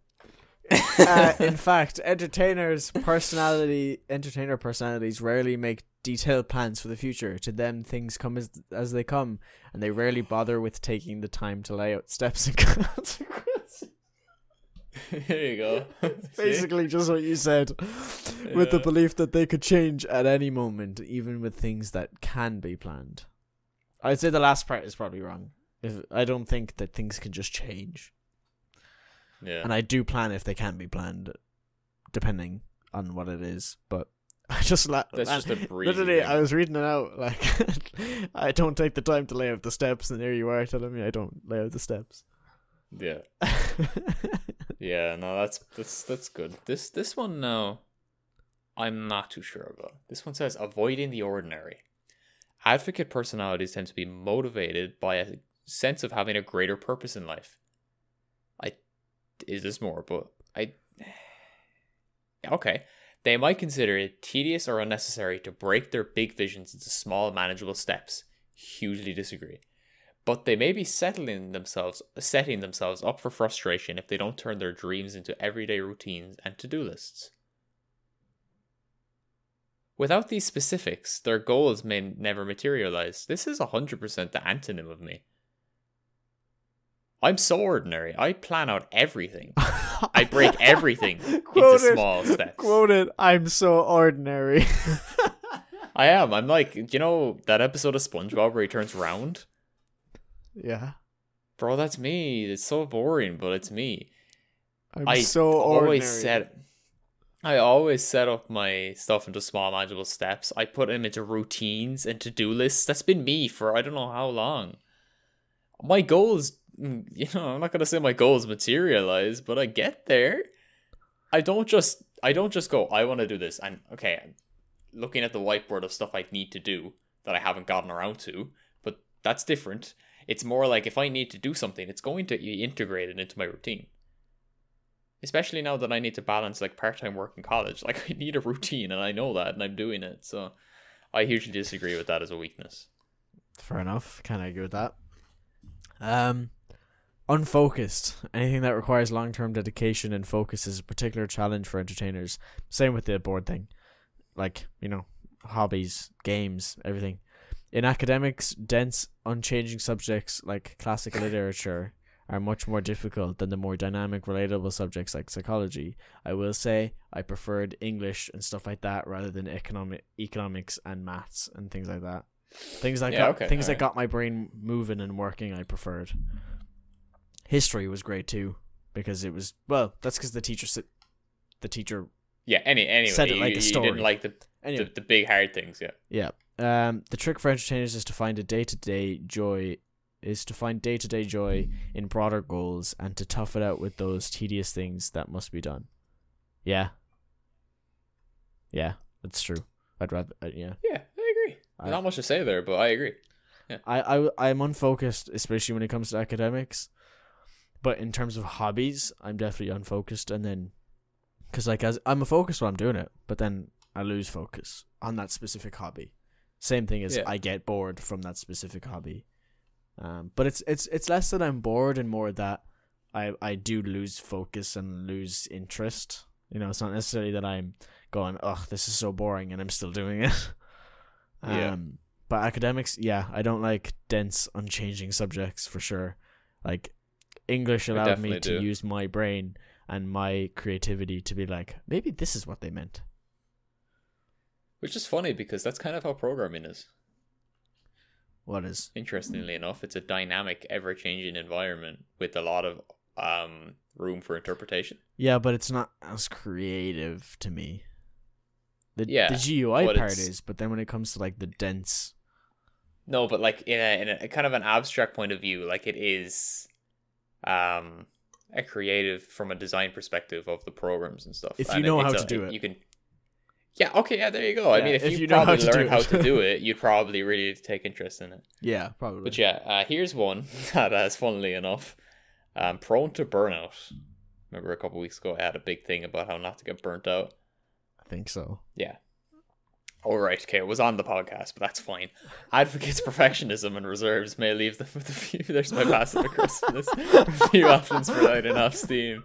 uh, in fact, entertainers' personality, entertainer personalities rarely make detailed plans for the future. To them, things come as as they come, and they rarely bother with taking the time to lay out steps and consequences. here you go. It's basically just what you said, with the belief that they could change at any moment, even with things that can be planned. I'd say the last part is probably wrong. If I don't think that things can just change. yeah. and I do plan if they can be planned, depending on what it is. But I just la- That's just a breezy literally. I was reading it out like I don't take the time to lay out the steps, and there you are telling me I don't lay out the steps. yeah. Yeah, no, that's that's that's good. This this one now, I'm not too sure about. This one says avoiding the ordinary. Advocate personalities tend to be motivated by a sense of having a greater purpose in life. I is this more, but I okay. They might consider it tedious or unnecessary to break their big visions into small, manageable steps. Hugely disagree. but they may be settling themselves setting themselves up for frustration if they don't turn their dreams into everyday routines and to-do lists. Without these specifics, their goals may never materialize. This is 100% the antonym of me. I'm so ordinary. I plan out everything. I break everything into Quoted. small steps. Quoted, I'm so ordinary. I am. I'm like, you know that episode of SpongeBob where he turns round? yeah. Bro, that's me. It's so boring, but it's me. I'm I so ordinary. always set I always set up my stuff into small manageable steps. I put them into routines and to-do lists. That's been me for I don't know how long. My goals, you know, I'm not gonna say my goals materialize, but I get there. I don't just I don't just go, I want to do this and okay, looking at the whiteboard of stuff I need to do that I haven't gotten around to, but that's different. It's more like if I need to do something, it's going to be integrated into my routine especially now that I need to balance like part time work in college. Like I need a routine, and I know that, and I'm doing it. So I hugely disagree with that as a weakness. Fair enough. Kind of agree with that. Um, unfocused. Anything that requires long term dedication and focus is a particular challenge for entertainers. Same with the board thing. Like, you know, hobbies, games, everything. In academics, dense, unchanging subjects like classical literature are much more difficult than the more dynamic, relatable subjects like psychology. I will say I preferred English and stuff like that rather than economic economics and maths and things like that. Things that Yeah, got okay, things that alright. got my brain moving and working. I preferred. History was great too because it was well. That's because the teacher said the teacher Yeah. Any anyway, Said it you, like a you story. didn't like the, anyway. the the big hard things. Yeah. Yeah. Um, the trick for entertainers is to find a day to day joy is to find day to day joy in broader goals and to tough it out with those tedious things that must be done. Yeah. Yeah, that's true. I'd rather uh, yeah. Yeah, I agree. I- Not much to say there, but I agree. Yeah. I I I'm unfocused, especially when it comes to academics. But in terms of hobbies, I'm definitely unfocused, and then because like as I'm a focused while I'm doing it, but then I lose focus on that specific hobby. Same thing as Yeah. I get bored from that specific hobby. Um, but it's it's it's less that I'm bored and more that I I do lose focus and lose interest. You know, it's not necessarily that I'm going, "Ugh, this is so boring," and I'm still doing it. Yeah. Um, but academics, yeah, I don't like dense, unchanging subjects for sure. Like English allowed me to do. use my brain and my creativity to be like, maybe this is what they meant. Which is funny because that's kind of how programming is. What is? Interestingly enough, it's a dynamic, ever changing environment with a lot of um room for interpretation. Yeah, but it's not as creative to me. The Yeah, the GUI part it's- is, but then when it comes to like the dense, No, but like in a in a kind of an abstract point of view, like it is um a creative from a design perspective of the programs and stuff. If you And know how it's to do it. you can. Yeah. Okay. Yeah. There you go. I mean, if, if you, you know how probably to learn how to do it, you'd probably really take interest in it. yeah, probably. But yeah, uh, here's one that is funnily enough, um, prone to burnout. Remember a couple weeks ago, I had a big thing about how not to get burnt out. I think so. Yeah. All right, okay, it was on the podcast, but that's fine. Advocates perfectionism and reserves may leave them with a few. There's my passive aggressiveness. a few options for lighting off steam.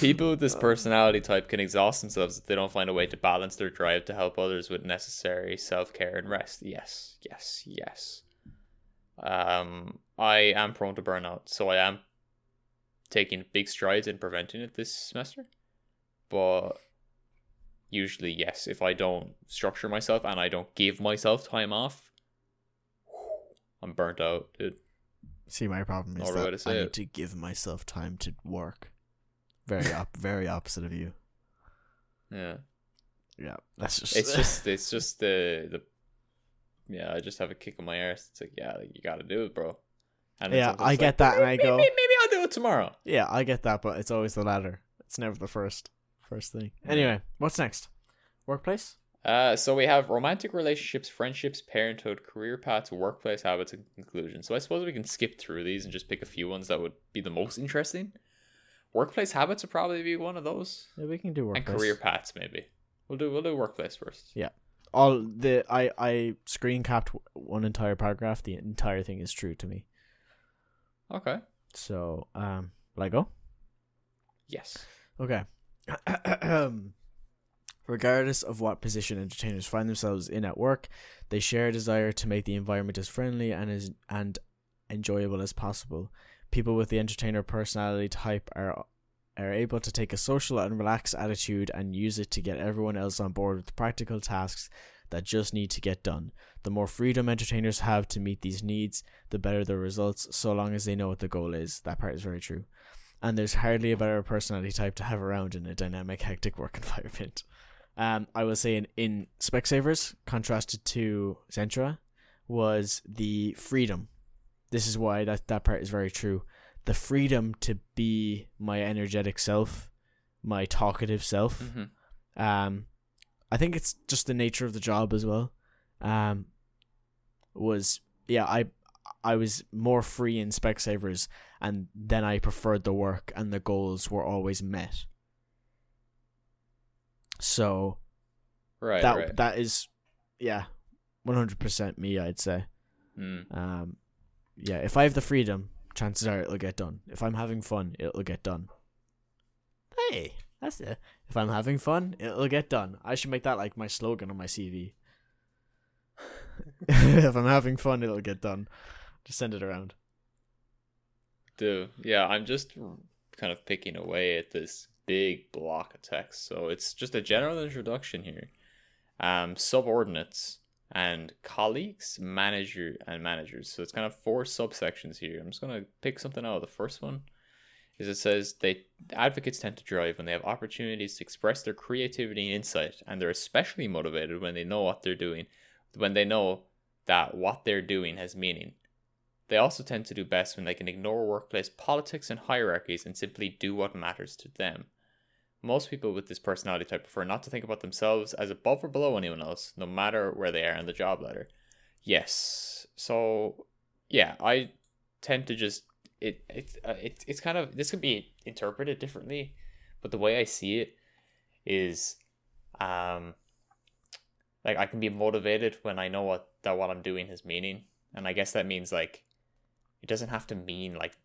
People with this personality type can exhaust themselves if they don't find a way to balance their drive to help others with necessary self care and rest. Yes, yes, yes. Um, I am prone to burnout, so I am taking big strides in preventing it this semester. But usually yes if i don't structure myself and i don't give myself time off i'm burnt out dude See, my problem is that I need it. to give myself time to work. Very op- very opposite of you. yeah Yeah, that's just. it's just it's just the the yeah i just have a kick in my ass it's like yeah like, you gotta do it bro and Yeah, I get like, that, and I go- maybe, maybe i'll do it tomorrow yeah, I get that, but it's always the latter. It's never the first. First thing. Anyway, what's next? Workplace. Uh, so we have romantic relationships, friendships, parenthood, career paths, workplace habits, and conclusion. So I suppose we can skip through these and just pick a few ones that would be the most interesting. Workplace habits would probably be one of those, Yeah, we can do workplace. and career paths maybe. We'll do we'll do workplace first. Yeah. all the I I screen capped one entire paragraph. The entire thing is true to me. Okay. So um, will I go? Yes. Okay. Regardless of what position entertainers find themselves in at work, they share a desire to make the environment as friendly and as and enjoyable as possible. People with the entertainer personality type are are able to take a social and relaxed attitude and use it to get everyone else on board with practical tasks that just need to get done. The more freedom entertainers have to meet these needs, the better the results, so long as they know what the goal is. That part is very true. And there's hardly a better personality type to have around in a dynamic, hectic work environment. Um, I will say in, in Specsavers, contrasted to Zentra, was the freedom. This is why that, that part is very true the freedom to be my energetic self, my talkative self. Mm-hmm. Um, I think it's just the nature of the job as well. Um, was yeah, I I was more free in Specsavers, and then I preferred the work, and the goals were always met. So, right, that right. that is, yeah, one hundred percent me. I'd say. Mm. Um, yeah, if I have the freedom, chances are it'll get done. If I'm having fun, it'll get done. Hey, that's it. If I'm having fun, it'll get done. I should make that like my slogan on my CV. if I'm having fun, it'll get done. Just send it around. Do yeah, I'm just kind of picking away at this big block of text. So it's just a general introduction here. Um, subordinates and colleagues, manager, and managers. So it's kind of four subsections here. I'm just gonna pick something out. of The first one is it says they advocates tend to drive when they have opportunities to express their creativity and insight, and they're especially motivated when they know what they're doing, when they know that what they're doing has meaning. They also tend to do best when they can ignore workplace politics and hierarchies and simply do what matters to them. Most people with this personality type prefer not to think about themselves as above or below anyone else, no matter where they are in the job ladder. Yes. So, yeah, I tend to just it it uh, it it's kind of this could be interpreted differently, but the way I see it is, um, like I can be motivated when I know what that what I'm doing has meaning, and I guess that means like, it doesn't have to mean like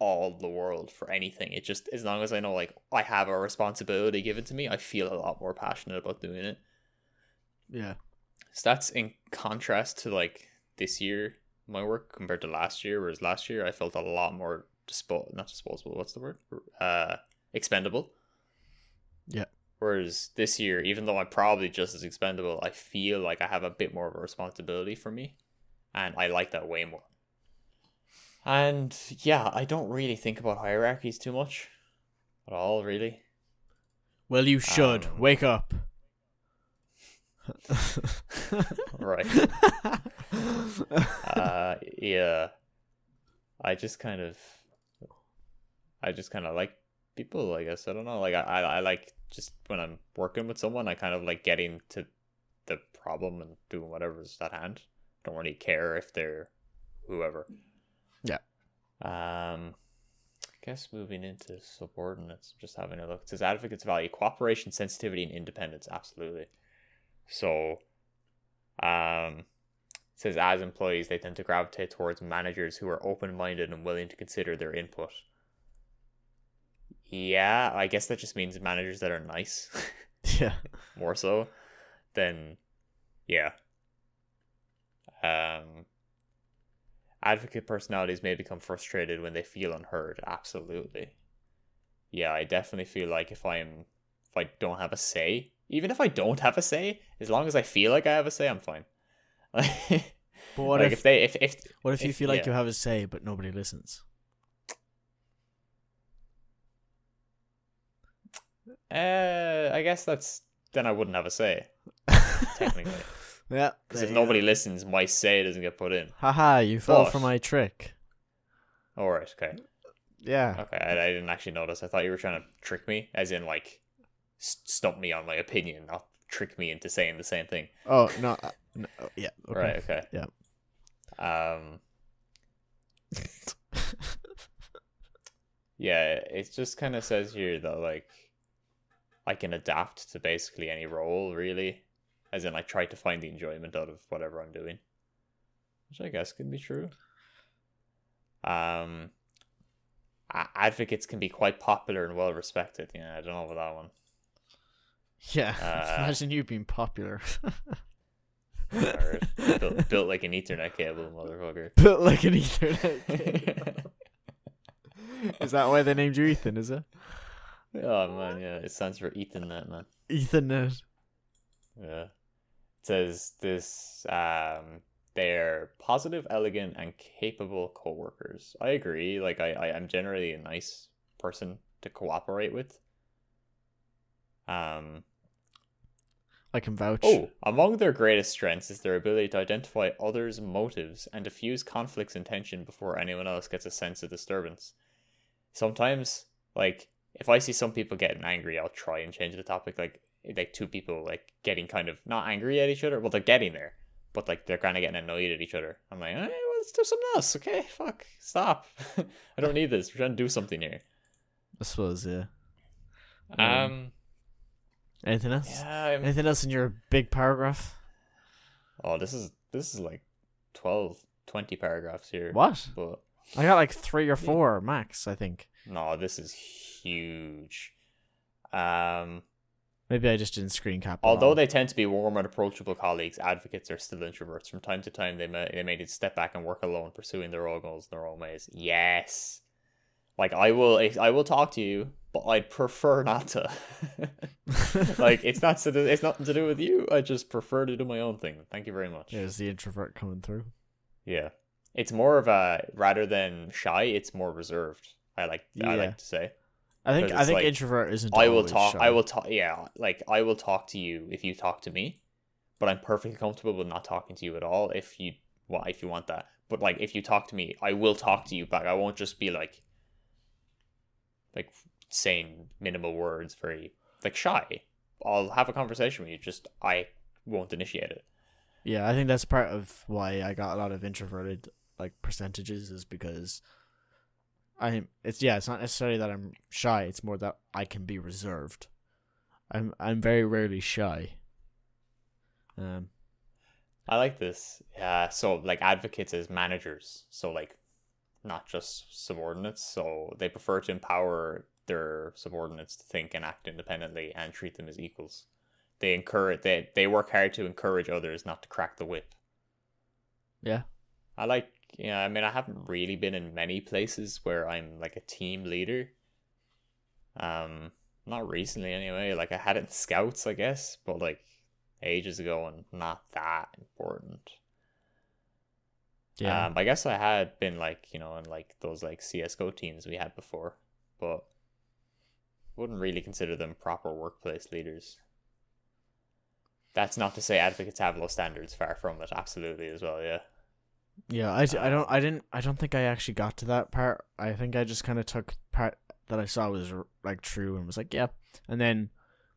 all the world for anything. It just as long as I know like I have a responsibility given to me, I feel a lot more passionate about doing it. Yeah. So that's in contrast to like this year my work compared to last year, whereas last year I felt a lot more dispo not disposable, what's the word? Uh expendable. Yeah. Whereas this year, even though I'm probably just as expendable, I feel like I have a bit more of a responsibility for me. And I like that way more. And yeah, I don't really think about hierarchies too much at all, really. Well, you should Um, wake up. Right. uh, yeah. I just kind of, I just kind of like people. I guess I don't know. Like I, I, I like just when I'm working with someone, I kind of like getting to the problem and doing whatever's at hand. Don't really care if they're whoever. Um, I guess moving into subordinates, just having a look. It says advocates value cooperation, sensitivity, and independence. Absolutely. So, um, it says as employees, they tend to gravitate towards managers who are open minded and willing to consider their input. Yeah, I guess that just means managers that are nice, yeah. more so than, yeah. Um, advocate personalities may become frustrated when they feel unheard. Absolutely. Yeah, I definitely feel like if I'm if I don't have a say, even if I don't have a say, as long as I feel like I have a say, I'm fine. But what if, if, they if if what if you if- feel like yeah. you have a say but nobody listens? uh I guess that's then I wouldn't have a say technically yeah. because if nobody listens, my say doesn't get put in. Haha, you fell But- for my trick. All right, okay. Yeah. Okay, I, I didn't actually notice. I thought you were trying to trick me, as in like s- stump me on my opinion, not trick me into saying the same thing. Oh no. uh, no oh, yeah. Okay. Right? Okay. Yeah. Um. Yeah, it just kind of says here that like I can adapt to basically any role, really. As in I try to find the enjoyment out of whatever I'm doing, which I guess could be true. Um, advocates can be quite popular and well respected. Yeah, I don't know about that one. Yeah, uh, imagine you being popular. built, built like an Ethernet cable, motherfucker. Built like an Ethernet cable. is that why they named you Ethan? Is it? Oh man, yeah, it stands for Ethernet, man. Ethernet. Yeah. Says this um they're positive, elegant, and capable co-workers. I agree. Like I, I am generally a nice person to cooperate with. Um I can vouch. Oh, among their greatest strengths is their ability to identify others' motives and diffuse conflicts and tension before anyone else gets a sense of disturbance. Sometimes, like if I see some people getting angry, I'll try and change the topic. Like like two people like getting kind of not angry at each other. Well, they're getting there, but like they're kind of getting annoyed at each other. I'm like, hey, well, let's do something else. Okay, fuck, stop. I don't need this. We're trying to do something here. I suppose, yeah. Um. um anything else? Yeah. I'm... Anything else in your big paragraph? Oh, this is this is like 12, 20 paragraphs here. What? But I got like three or four max. I think. No, this is huge. Um, Maybe I just didn't screen cap. Although they tend to be warm and approachable colleagues, advocates are still introverts. From time to time, they may they may need to step back and work alone, pursuing their own goals in their own ways. Yes, like I will, I will talk to you, but I'd prefer not to. like it's not to do, it's nothing to do with you. I just prefer to do my own thing. Thank you very much. There's the introvert coming through. Yeah, it's more of a rather than shy. It's more reserved. I like I like to say. I think I think like, introvert isn't. I will talk. Shy. I will talk. Yeah, like I will talk to you if you talk to me, but I'm perfectly comfortable with not talking to you at all. If you well, if you want that, but like if you talk to me, I will talk to you back. I won't just be like, like saying minimal words, very like shy. I'll have a conversation with you. Just I won't initiate it. Yeah, I think that's part of why I got a lot of introverted like percentages is because I it's yeah, it's not necessarily that I'm shy, it's more that I can be reserved. I'm I'm very rarely shy. Um I like this. Yeah, so like advocates as managers, so like not just subordinates, so they prefer to empower their subordinates to think and act independently and treat them as equals. They encourage they they work hard to encourage others not to crack the whip. Yeah. I like yeah, I mean, I haven't really been in many places where I'm like a team leader. Um, not recently anyway. Like I had it in Scouts, I guess, but like ages ago and not that important. Yeah. Um, I guess I had been like you know in like those like CS:GO teams we had before, but wouldn't really consider them proper workplace leaders. That's not to say advocates have low standards. Far from it. Absolutely, as well. Yeah. Yeah, I, I don't I didn't I don't think I actually got to that part. I think I just kind of took part that I saw was like true and was like, yeah. And then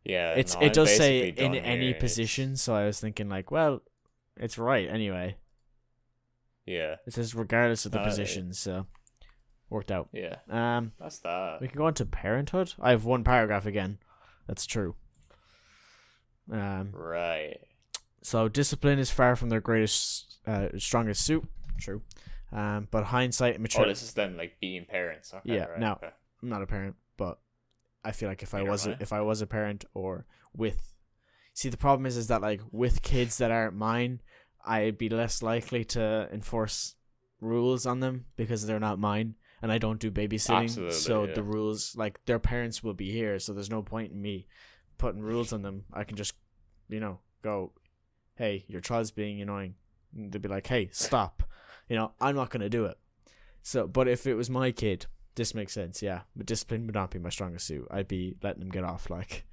yeah, it's no, it does say in any here. position, so I was thinking like, well, it's right anyway. Yeah. It says regardless of the position, so worked out. Yeah. Um that's that. We can go on to parenthood. I have one paragraph again. That's true. Um Right. So discipline is far from their greatest, uh, strongest suit. True. Um, but hindsight and maturity. Oh, this is them like being parents. Okay, yeah. Right, now, okay. I'm not a parent, but I feel like if I was a, if I was a parent or with, see the problem is is that like with kids that aren't mine, I'd be less likely to enforce rules on them because they're not mine and I don't do babysitting. Absolutely, so yeah. the rules like their parents will be here, so there's no point in me putting rules on them. I can just, you know, go hey, your child's being annoying. They'd be like, hey, stop. You know, I'm not going to do it. So, but if it was my kid, this makes sense, yeah. But discipline would not be my strongest suit. I'd be letting them get off. Like,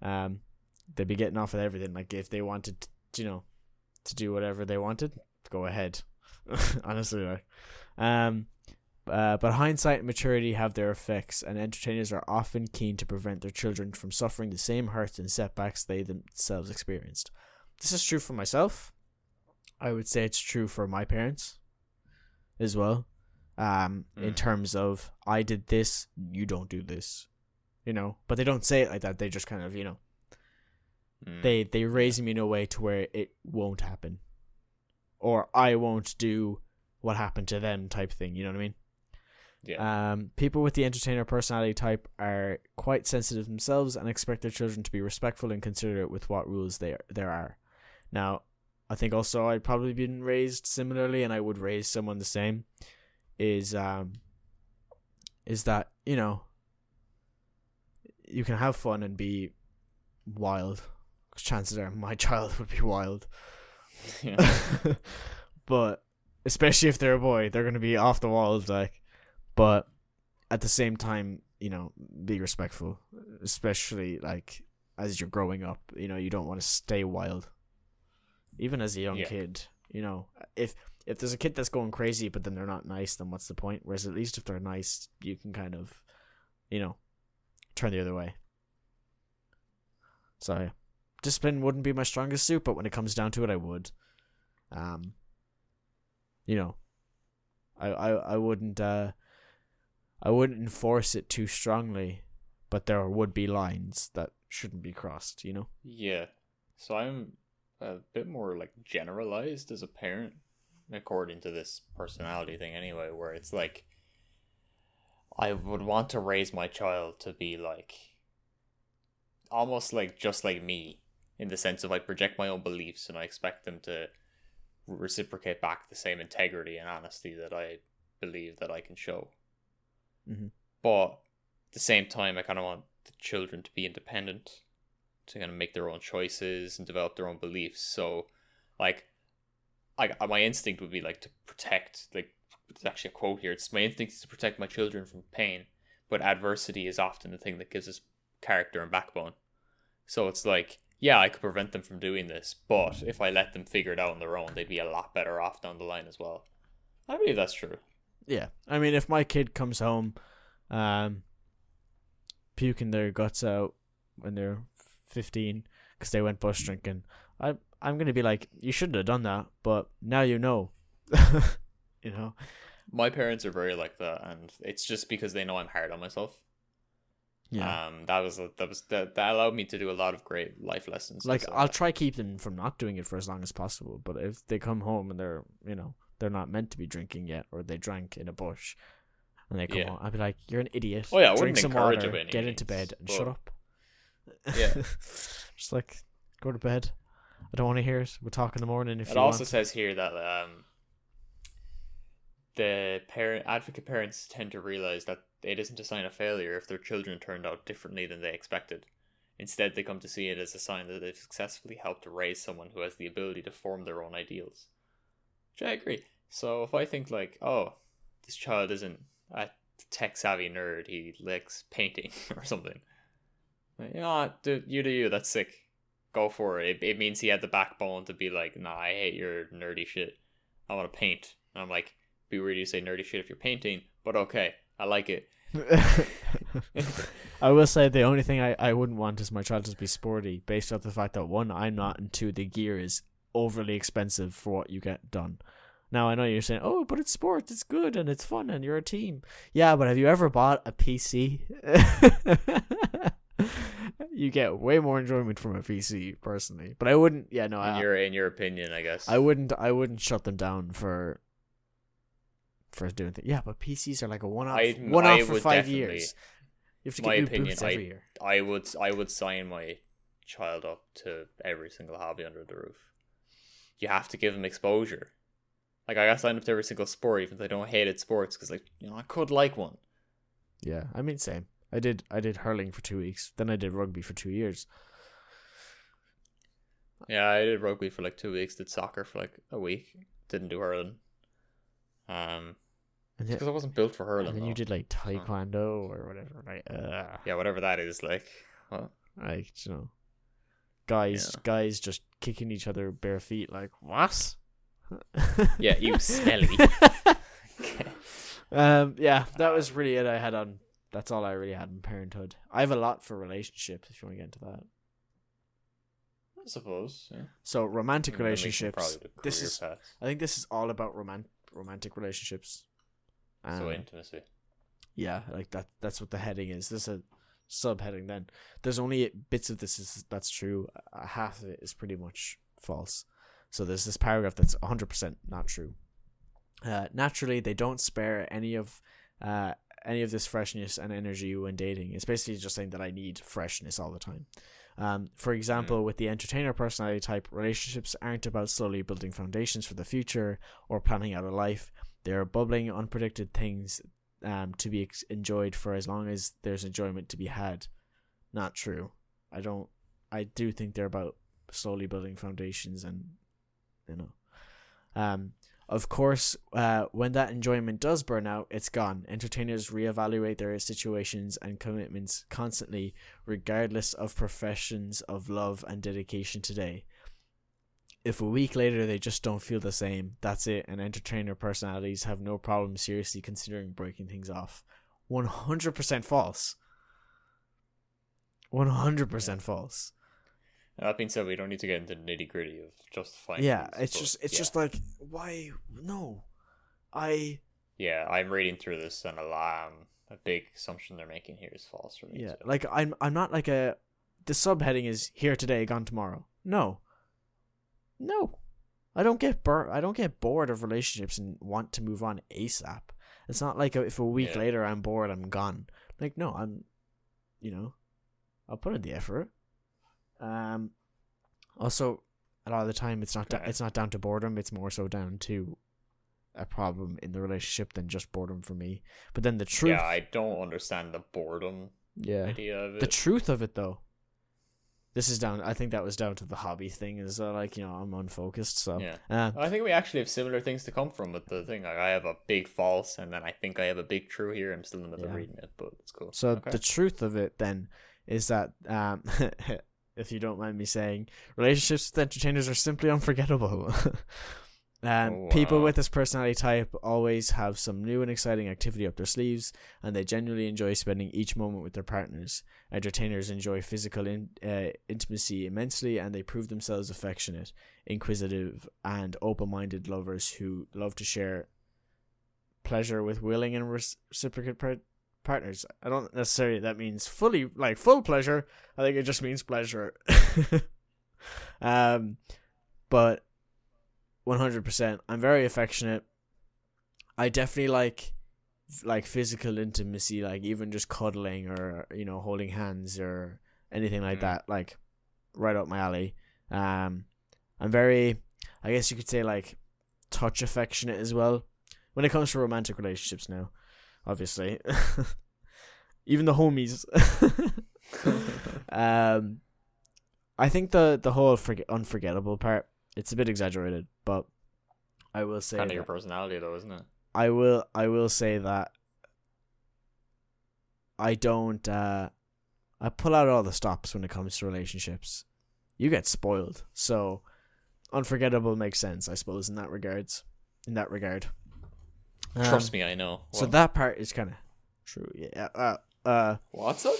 um, they'd be getting off with everything. Like, if they wanted, to, you know, to do whatever they wanted, go ahead. Honestly, like, um, uh, but hindsight and maturity have their effects, and entertainers are often keen to prevent their children from suffering the same hurts and setbacks they themselves experienced. This is true for myself. I would say it's true for my parents as well. Um, mm. in terms of I did this, you don't do this. You know, but they don't say it like that. They just kind of, you know, Mm. They they raise me in a way to where it won't happen, or I won't do what happened to them type thing. You know what I mean? yeah. Um, people with the entertainer personality type are quite sensitive themselves and expect their children to be respectful and considerate with what rules there there are. Now, I think also I'd probably been raised similarly, and I would raise someone the same. Is um, is that you know, you can have fun and be wild. 'Cause chances are my child would be wild, yeah. but especially if they're a boy, they're gonna be off the walls like. But at the same time, you know, be respectful, especially like as you're growing up. You know, you don't want to stay wild, even as a young Yeah. kid. You know, if if there's a kid that's going crazy, but then they're not nice, then what's the point? Whereas at least if they're nice, you can kind of, you know, turn the other way. So discipline wouldn't be my strongest suit, but when it comes down to it, I would. Um, you know, I I I wouldn't uh, I wouldn't enforce it too strongly, but there would be lines that shouldn't be crossed. You know. Yeah. So I'm a bit more like generalized as a parent, according to this personality thing anyway, where it's like I would want to raise my child to be like almost like just like me in the sense of I project my own beliefs and I expect them to reciprocate back the same integrity and honesty that I believe that I can show. Mhm. But at the same time, I kind of want the children to be independent, to kind of make their own choices and develop their own beliefs. So, like, I my instinct would be like to protect. Like, it's actually a quote here. It's my instinct is to protect my children from pain, but adversity is often the thing that gives us character and backbone. So it's like, yeah, I could prevent them from doing this, but if I let them figure it out on their own, they'd be a lot better off down the line as well. I believe that's true. Yeah, I mean, if my kid comes home, um, puking their guts out when they're fifteen because they went bush drinking, I I'm gonna be like, you shouldn't have done that, but now you know, you know. My parents are very like that, and it's just because they know I'm hard on myself. Yeah, Um, that was that was that, that allowed me to do a lot of great life lessons. like I'll that. try keep them from not doing it for as long as possible. But if they come home and they're you know they're not meant to be drinking yet, or they drank in a bush, and they come Yeah. home, I'd be like, you're an idiot. Oh, yeah, I drink some encourage water, it by any get into bed, and shut up. Yeah. just like go to bed. I don't want to hear it. We'll talk in the morning if It you also want. says here that um, the parent advocate parents tend to realize that it isn't a sign of failure if their children turned out differently than they expected. Instead, they come to see it as a sign that they've successfully helped to raise someone who has the ability to form their own ideals. Which I agree. So if I think like, oh, this child isn't a tech savvy nerd, he likes painting or something. Like, You know you do you, that's sick. Go for it. it. It means he had the backbone to be like, nah, I hate your nerdy shit. I want to paint. And I'm like, be weird you say nerdy shit if you're painting, but okay, I like it. I will say the only thing I, I wouldn't want is my child to be sporty, based off the fact that one, I'm not, and two, the gear is overly expensive for what you get done. Now I know you're saying, oh, but it's sport, it's good, and it's fun, and you're a team. Yeah, but have you ever bought a PC? you get way more enjoyment from a PC, personally. But I wouldn't. Yeah, no, in I, your in your opinion, I guess. I wouldn't. I wouldn't shut them down for for doing things. Yeah, but PCs are like a one off. One off for five years. You have to my get new opinion, boots I- every year. I would I would sign my child up to every single hobby under the roof. You have to give them exposure. Like I got signed up to every single sport, even though I don't hate hated sports, because like you know I could like one. Yeah, I mean, same. I did. I did hurling for two weeks. Then I did rugby for two years. Yeah, I did rugby for like two weeks. Did soccer for like a week. Didn't do hurling. Um, because I wasn't built for hurling. and then you did like taekwondo or whatever. Like, uh, Yeah, whatever that is. Like, well, like you know, guys, Yeah. guys just kicking each other bare feet. Like what? yeah, you smelly. Okay. Um, yeah, that was really it. I had on. That's all I really had in parenthood. I have a lot for relationships. If you want to get into that. I suppose. Yeah. So romantic And then we can relationships. This is. paths. I think this is all about roman- romantic relationships. so Um, intimacy. yeah, like that. That's what the heading is. This is a subheading then there's only bits of this is that's true uh, half of it is pretty much false so there's this paragraph that's 100% not true uh, naturally they don't spare any of uh, any of this freshness and energy when dating it's basically just saying that i need freshness all the time um, for example, with the entertainer personality type, relationships aren't about slowly building foundations for the future or planning out a life. They are bubbling, unpredicted things um, to be ex- enjoyed for as long as there's enjoyment to be had. Not true. I don't. I do think they're about slowly building foundations and, you know, um, of course, uh, when that enjoyment does burn out, it's gone. Entertainers reevaluate their situations and commitments constantly, regardless of professions of love and dedication today. If a week later they just don't feel the same, that's it, and entertainer personalities have no problem seriously considering breaking things off. 100% false. 100% false. That being said, we don't need to get into the nitty gritty of justifying. It. Yeah, things, it's just it's yeah. just like why no. I yeah. I'm reading through this, and a lot, um, a big assumption they're making here is false for me. Yeah, too. like I'm I'm not like a the subheading is here today, gone tomorrow. No. No. I don't get bur- I don't get bored of relationships and want to move on ASAP. It's not like if a week Yeah. later I'm bored, I'm gone. Like no, I'm you know, I'll put in the effort. Um also a lot of the time it's not da- it's not down to boredom, it's more so down to a problem in the relationship than just boredom for me. But then the truth yeah, I don't understand the boredom yeah. idea of it. the truth of it though this is down i think that was down to the hobby thing is uh, like you know i'm unfocused so yeah. uh, I think we actually have similar things to come from with the thing. Like I have a big false, and then I think I have a big true here. I'm still in the middle of reading it, but it's cool. so Okay. the truth of it then is that um if you don't mind me saying. Relationships with entertainers are simply unforgettable. Um, Oh, people with this personality type always have some new and exciting activity up their sleeves and they genuinely enjoy spending each moment with their partners. Entertainers enjoy physical in, uh, intimacy immensely and they prove themselves affectionate inquisitive and open-minded lovers who love to share pleasure with willing and reciprocate partners. I don't necessarily that means fully like full pleasure. I think it just means pleasure. Um but 100% i'm very affectionate. I definitely like like physical intimacy like even just cuddling or you know holding hands or anything like Mm. that like right up my alley. Um i'm very i guess you could say like touch affectionate as well. When it comes to romantic relationships now obviously even the homies um i think the the whole forget unforgettable part it's a bit exaggerated but i will say kind of your personality, though, isn't it? I will I will say that I don't uh I pull out all the stops when it comes to relationships. You get spoiled. So unforgettable makes sense, I suppose, in that regards. In that regard. Trust me, I know. Um, So that part is kinda true. Yeah. Uh uh what's up?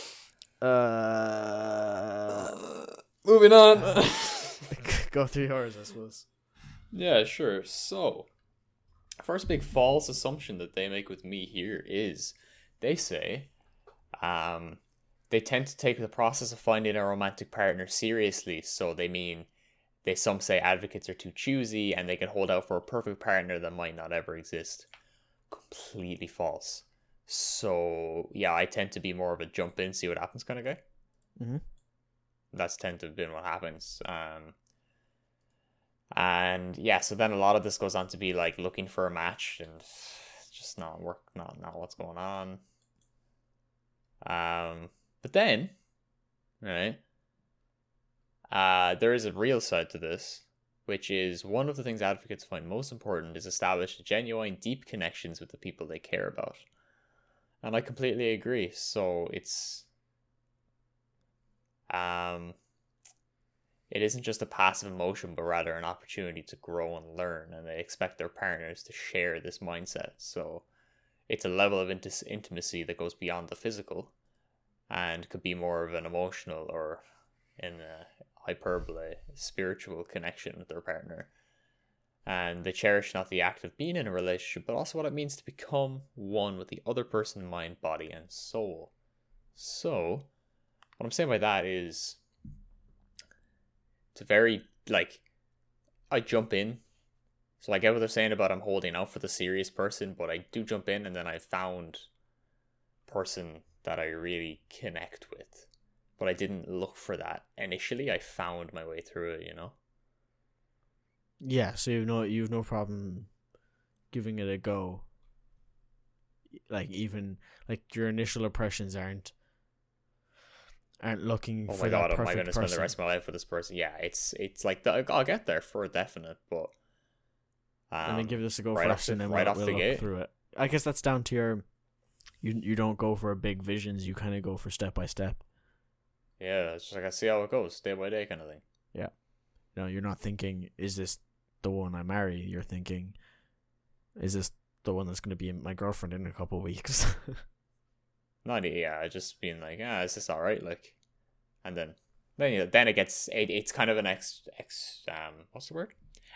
uh Moving on. go through yours, I suppose. Yeah, sure. So, first big false assumption that they make with me here is they say um, they tend to take the process of finding a romantic partner seriously. So, they mean they some say advocates are too choosy and they can hold out for a perfect partner that might not ever exist. Completely false. So, yeah, I tend to be more of a jump in, see what happens kind of guy. Mhm. That's tend to have been what happens. Um, and yeah, so then a lot of this goes on to be like looking for a match and just not work, not not what's going on. Um, but then, right, uh, there is a real side to this, which is one of the things advocates find most important is establish genuine, deep connections with the people they care about. And I completely agree. So it's um it isn't just a passive emotion, but rather an opportunity to grow and learn, and they expect their partners to share this mindset. So it's a level of inti- intimacy that goes beyond the physical and could be more of an emotional or, in a hyperbole, spiritual connection with their partner. And they cherish not the act of being in a relationship, but also what it means to become one with the other person, mind, body, and soul. So, what I'm saying by that is it's a very like I jump in. So I get what they're saying about I'm holding out for the serious person, but I do jump in and then I found person that I really connect with. But I didn't look for that initially. I found my way through it, you know. Yeah, so you've no you've no problem giving it a go. Like even like your initial impressions aren't aren't looking Oh for my that god, am I going to spend the rest of my life with this person? Yeah, it's it's like the, I'll get there for a definite, but um, and then give this a go right first, the- and then right we'll, off we'll the gate. through it. I guess that's down to your. You you don't go for big visions. You kind of go for step by step. Yeah, it's just like I see how it goes, day by day, kind of thing. You know, you're not thinking, "Is this the one I marry?" You're thinking, "Is this the one that's going to be my girlfriend in a couple of weeks?" Not yeah, I just being like, ah, is this all right? Like, and then then you know, then it gets it, it's kind of an ex ex um what's the word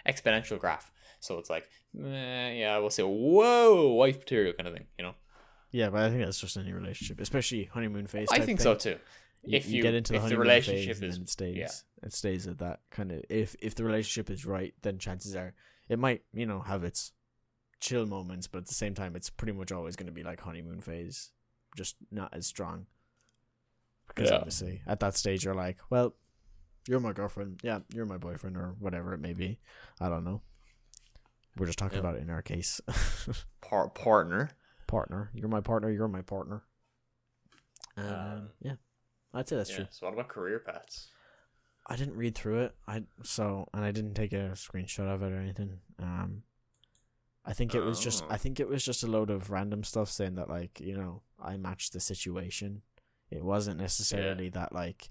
exponential graph. So it's like, eh, yeah, we'll say, whoa, wife material kind of thing, you know. yeah, but I think that's just any relationship, especially honeymoon phase. I think thing. so too. If you you- get into the if the honeymoon relationship phase and is- then it stays. yeah. it stays at that kind of if if the relationship is right then chances are it might you know have its chill moments but at the same time it's pretty much always going to be like honeymoon phase just not as strong. Because Yeah. obviously at that stage you're like well you're my girlfriend. Yeah you're my boyfriend or whatever it may be. I don't know. We're just talking Yeah. about it in our case. Par- partner. partner. You're my partner. You're my partner. Um, Um, yeah i'd say that's yeah. true So what about career paths? I didn't read through it. I so and I didn't take a screenshot of it or anything. Um, I think it was just Oh. I think it was just a load of random stuff saying that like you know I matched the situation. It wasn't necessarily that like,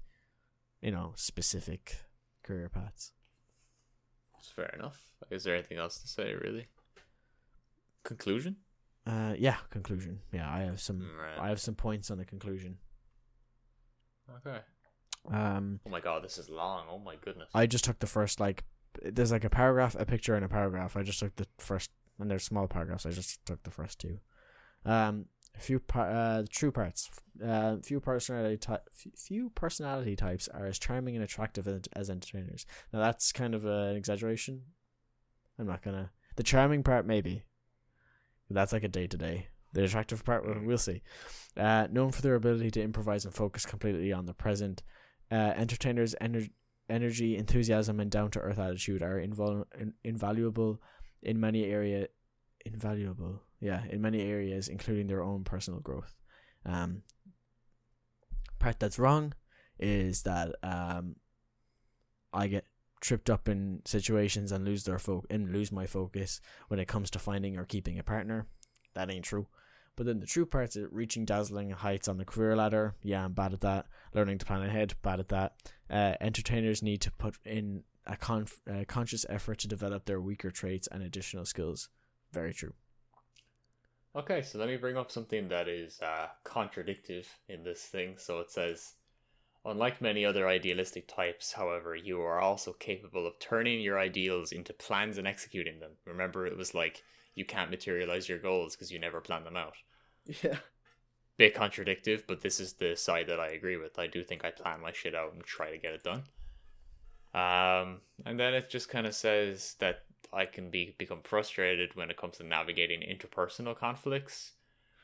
you know, specific career paths. It's fair enough. Is there anything else to say really? Conclusion? Uh, yeah. Conclusion. Yeah, I have some. Right. I have some points on the conclusion. Okay. Um, Oh my god, this is long. Oh my goodness. I just took the first like there's like a paragraph, a picture, and a paragraph. I just took the first, and there's small paragraphs. I just took the first two. Um, a few par- uh, true parts. Uh, few personality ty- few personality types are as charming and attractive as, as entertainers. Now that's kind of an exaggeration. I'm not gonna. The charming part maybe. That's like a day to day. The attractive part we'll, see. Uh, known for their ability to improvise and focus completely on the present. Uh, entertainers' ener- energy, enthusiasm, and down to earth attitude are in- invaluable in many area invaluable. Yeah, in many areas, including their own personal growth. Um, part that's wrong is that um, I get tripped up in situations and lose their fo- and lose my focus when it comes to finding or keeping a partner. That ain't true. But then the true parts are reaching dazzling heights on the career ladder. Yeah, I'm bad at that. Learning to plan ahead, bad at that. Uh, entertainers need to put in a conf- uh, conscious effort to develop their weaker traits and additional skills. Very true. Okay, so let me bring up something that is uh, contradictive in this thing. So it says, unlike many other idealistic types, however, you are also capable of turning your ideals into plans and executing them. Remember, it was like you can't materialize your goals because you never plan them out. Yeah. Bit contradictive, but this is the side that I agree with. I do think I plan my shit out and try to get it done. Um, and then it just kind of says that I can be become frustrated when it comes to navigating interpersonal conflicts,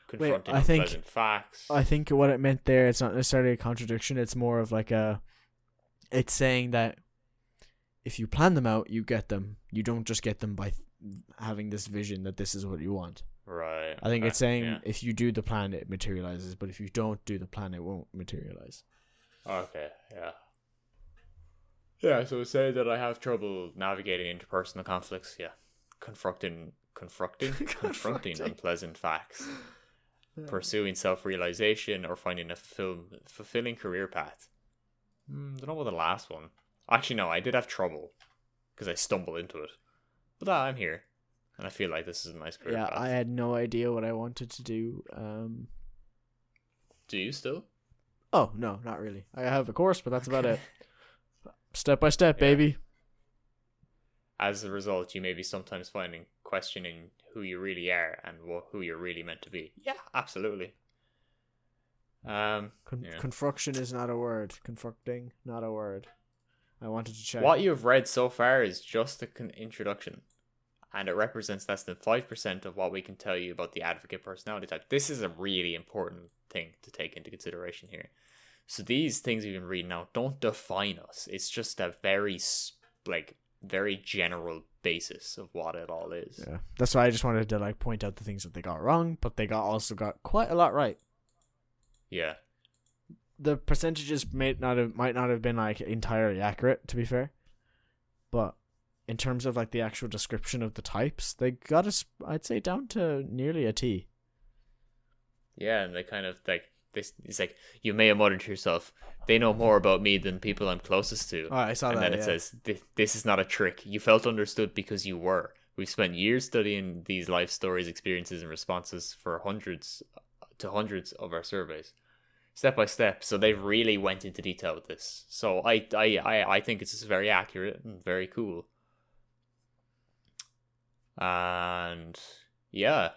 confronting I think- unpleasant facts. I think what it meant there, it's not necessarily a contradiction. It's more of like a. It's saying that if you plan them out, you get them. You don't just get them by th- having this vision that this is what you want. Right. I think okay, it's saying yeah. if you do the plan, it materializes. But if you don't do the plan, it won't materialize. Okay, yeah. Yeah, so say that I have trouble navigating interpersonal conflicts, yeah. Confronting confronting confronting Confronting. unpleasant facts. Pursuing self realization or finding a fulfill, fulfilling career path. Mm, don't know about the last one. Actually no, I did have trouble. Because I stumbled into it. But ah, I'm here. And I feel like this is a nice career Yeah, path. I had no idea what I wanted to do. Um, Do you still? oh no, not really. I have a course, but that's about it. Step by step, Yeah. baby. As a result, you may be sometimes finding questioning who you really are and wh- who you're really meant to be. Yeah, absolutely. Um, Con- Yeah. Confruction is not a word. Confructing, not a word. I wanted to check. what you have read so far is just an con- introduction, and it represents less than five percent of what we can tell you about the advocate personality type. This is a really important thing to take into consideration here. So these things we've been reading now don't define us. It's just a very like very general basis of what it all is. Yeah, that's why I just wanted to like point out the things that they got wrong, but they got also got quite a lot right. Yeah. The percentages may not have might not have been like entirely accurate, to be fair, but in terms of like the actual description of the types, they got us, I'd say, down to nearly a T. Yeah, and they kind of like this. It's like you may have muttered to yourself, "They know more about me than people I'm closest to." Oh, I saw and that. then it yeah. says, "This- "This is not a trick. You felt understood because you were." We've spent years studying these life stories, experiences, and responses for hundreds to hundreds of our surveys, step by step. So they've really went into detail with this. So I, I, I, I think it's just very accurate and very cool. And yeah,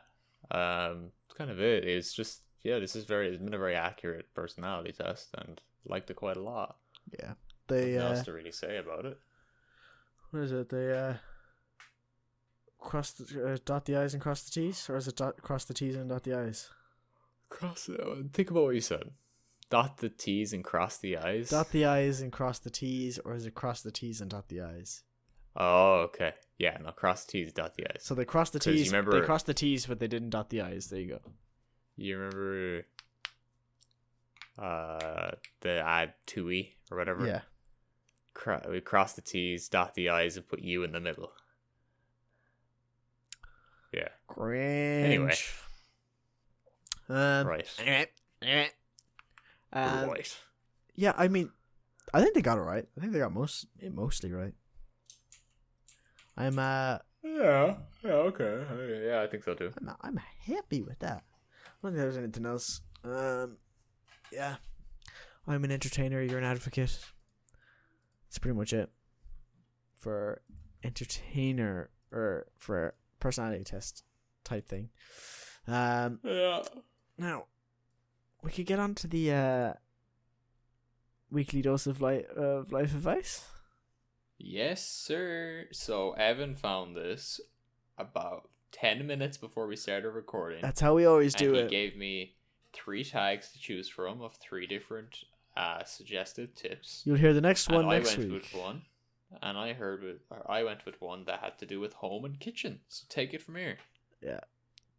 um, that's kind of it. It's just yeah, this is very it's been a very accurate personality test, and liked it quite a lot. yeah, they Nothing uh, else to really say about it. what is it? They uh, cross the uh, dot the i's and cross the t's, or is it dot cross the t's and dot the i's? Cross. Uh, think about what you said. Dot the T's and cross the I's. Dot the i's and cross the t's, or is it cross the t's and dot the i's? Oh, okay. Yeah, no, cross the T's, dot the I's. So they crossed the t's. remember- They crossed the t's, but they didn't dot the i's. There you go. You remember uh the add two e or whatever? Yeah. Cro- we cross the T's, dot the I's, and put you in the middle. Yeah. Cringe. Um, right. Anyway, anyway. Um, right. yeah, I mean, I think they got it right. I think they got most mostly right. I'm uh, Yeah. Yeah. Okay. Yeah, I think so too. I'm I'm happy with that. I don't think there's anything else. Um, yeah, I'm an entertainer. You're an advocate. That's pretty much it for entertainer or for personality test type thing. Um, Yeah. now we could get on to the uh weekly dose of life of life advice. Yes, sir. So Evan found this about ten minutes before we started recording. That's how we always do and he gave me three tags to choose from of three different uh, suggested tips. You'll hear the next and one I next went week. with one, and I heard with, or I went with one that had to do with home and kitchen. So take it from here. Yeah,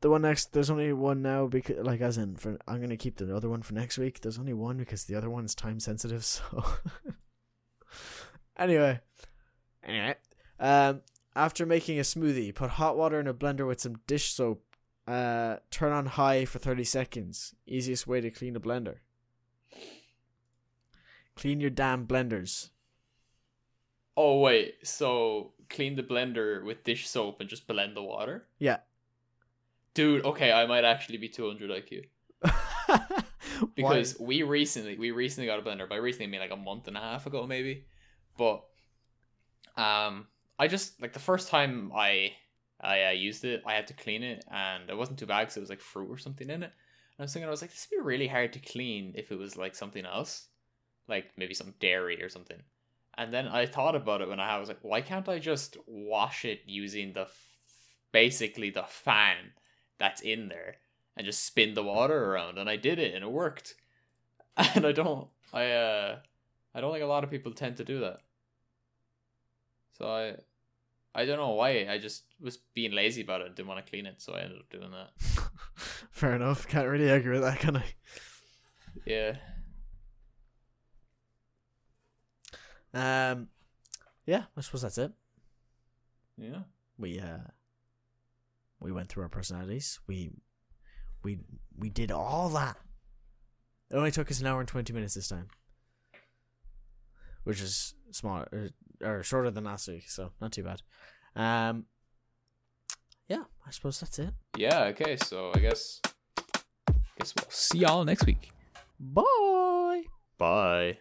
the one next, there's only one now because, like, as in, for I'm gonna keep the other one for next week. There's only one because the other one's time sensitive. So, anyway, um, after making a smoothie, put hot water in a blender with some dish soap. Uh, turn on high for thirty seconds. Easiest way to clean a blender. Clean your damn blenders. Oh wait, so clean the blender with dish soap and just blend the water, Yeah. dude. Okay, I might actually be two hundred IQ because we recently we recently got a blender. By recently, I mean like a month and a half ago, maybe. But um, I just like the first time I I uh, used it, I had to clean it, and it wasn't too bad because it was like fruit or something in it. And I was thinking, I was like, this would be really hard to clean if it was like something else, like maybe some dairy or something. And then I thought about it when I was like, why can't I just wash it using the f- basically the fan that's in there and just spin the water around? And I did it, and it worked. And I don't, I uh, I don't think a lot of people tend to do that. So I, I don't know why. I just was being lazy about it and didn't want to clean it, so I ended up doing that. Fair enough. Can't really argue with that, can I? Yeah. Um, yeah, I suppose that's it. Yeah. We uh, we went through our personalities. We we we did all that. It only took us an hour and twenty minutes this time, which is smaller or, or shorter than last week, so not too bad. Um, yeah, I suppose that's it. Yeah. Okay. So I guess, guess we'll see y'all next week. Bye. Bye.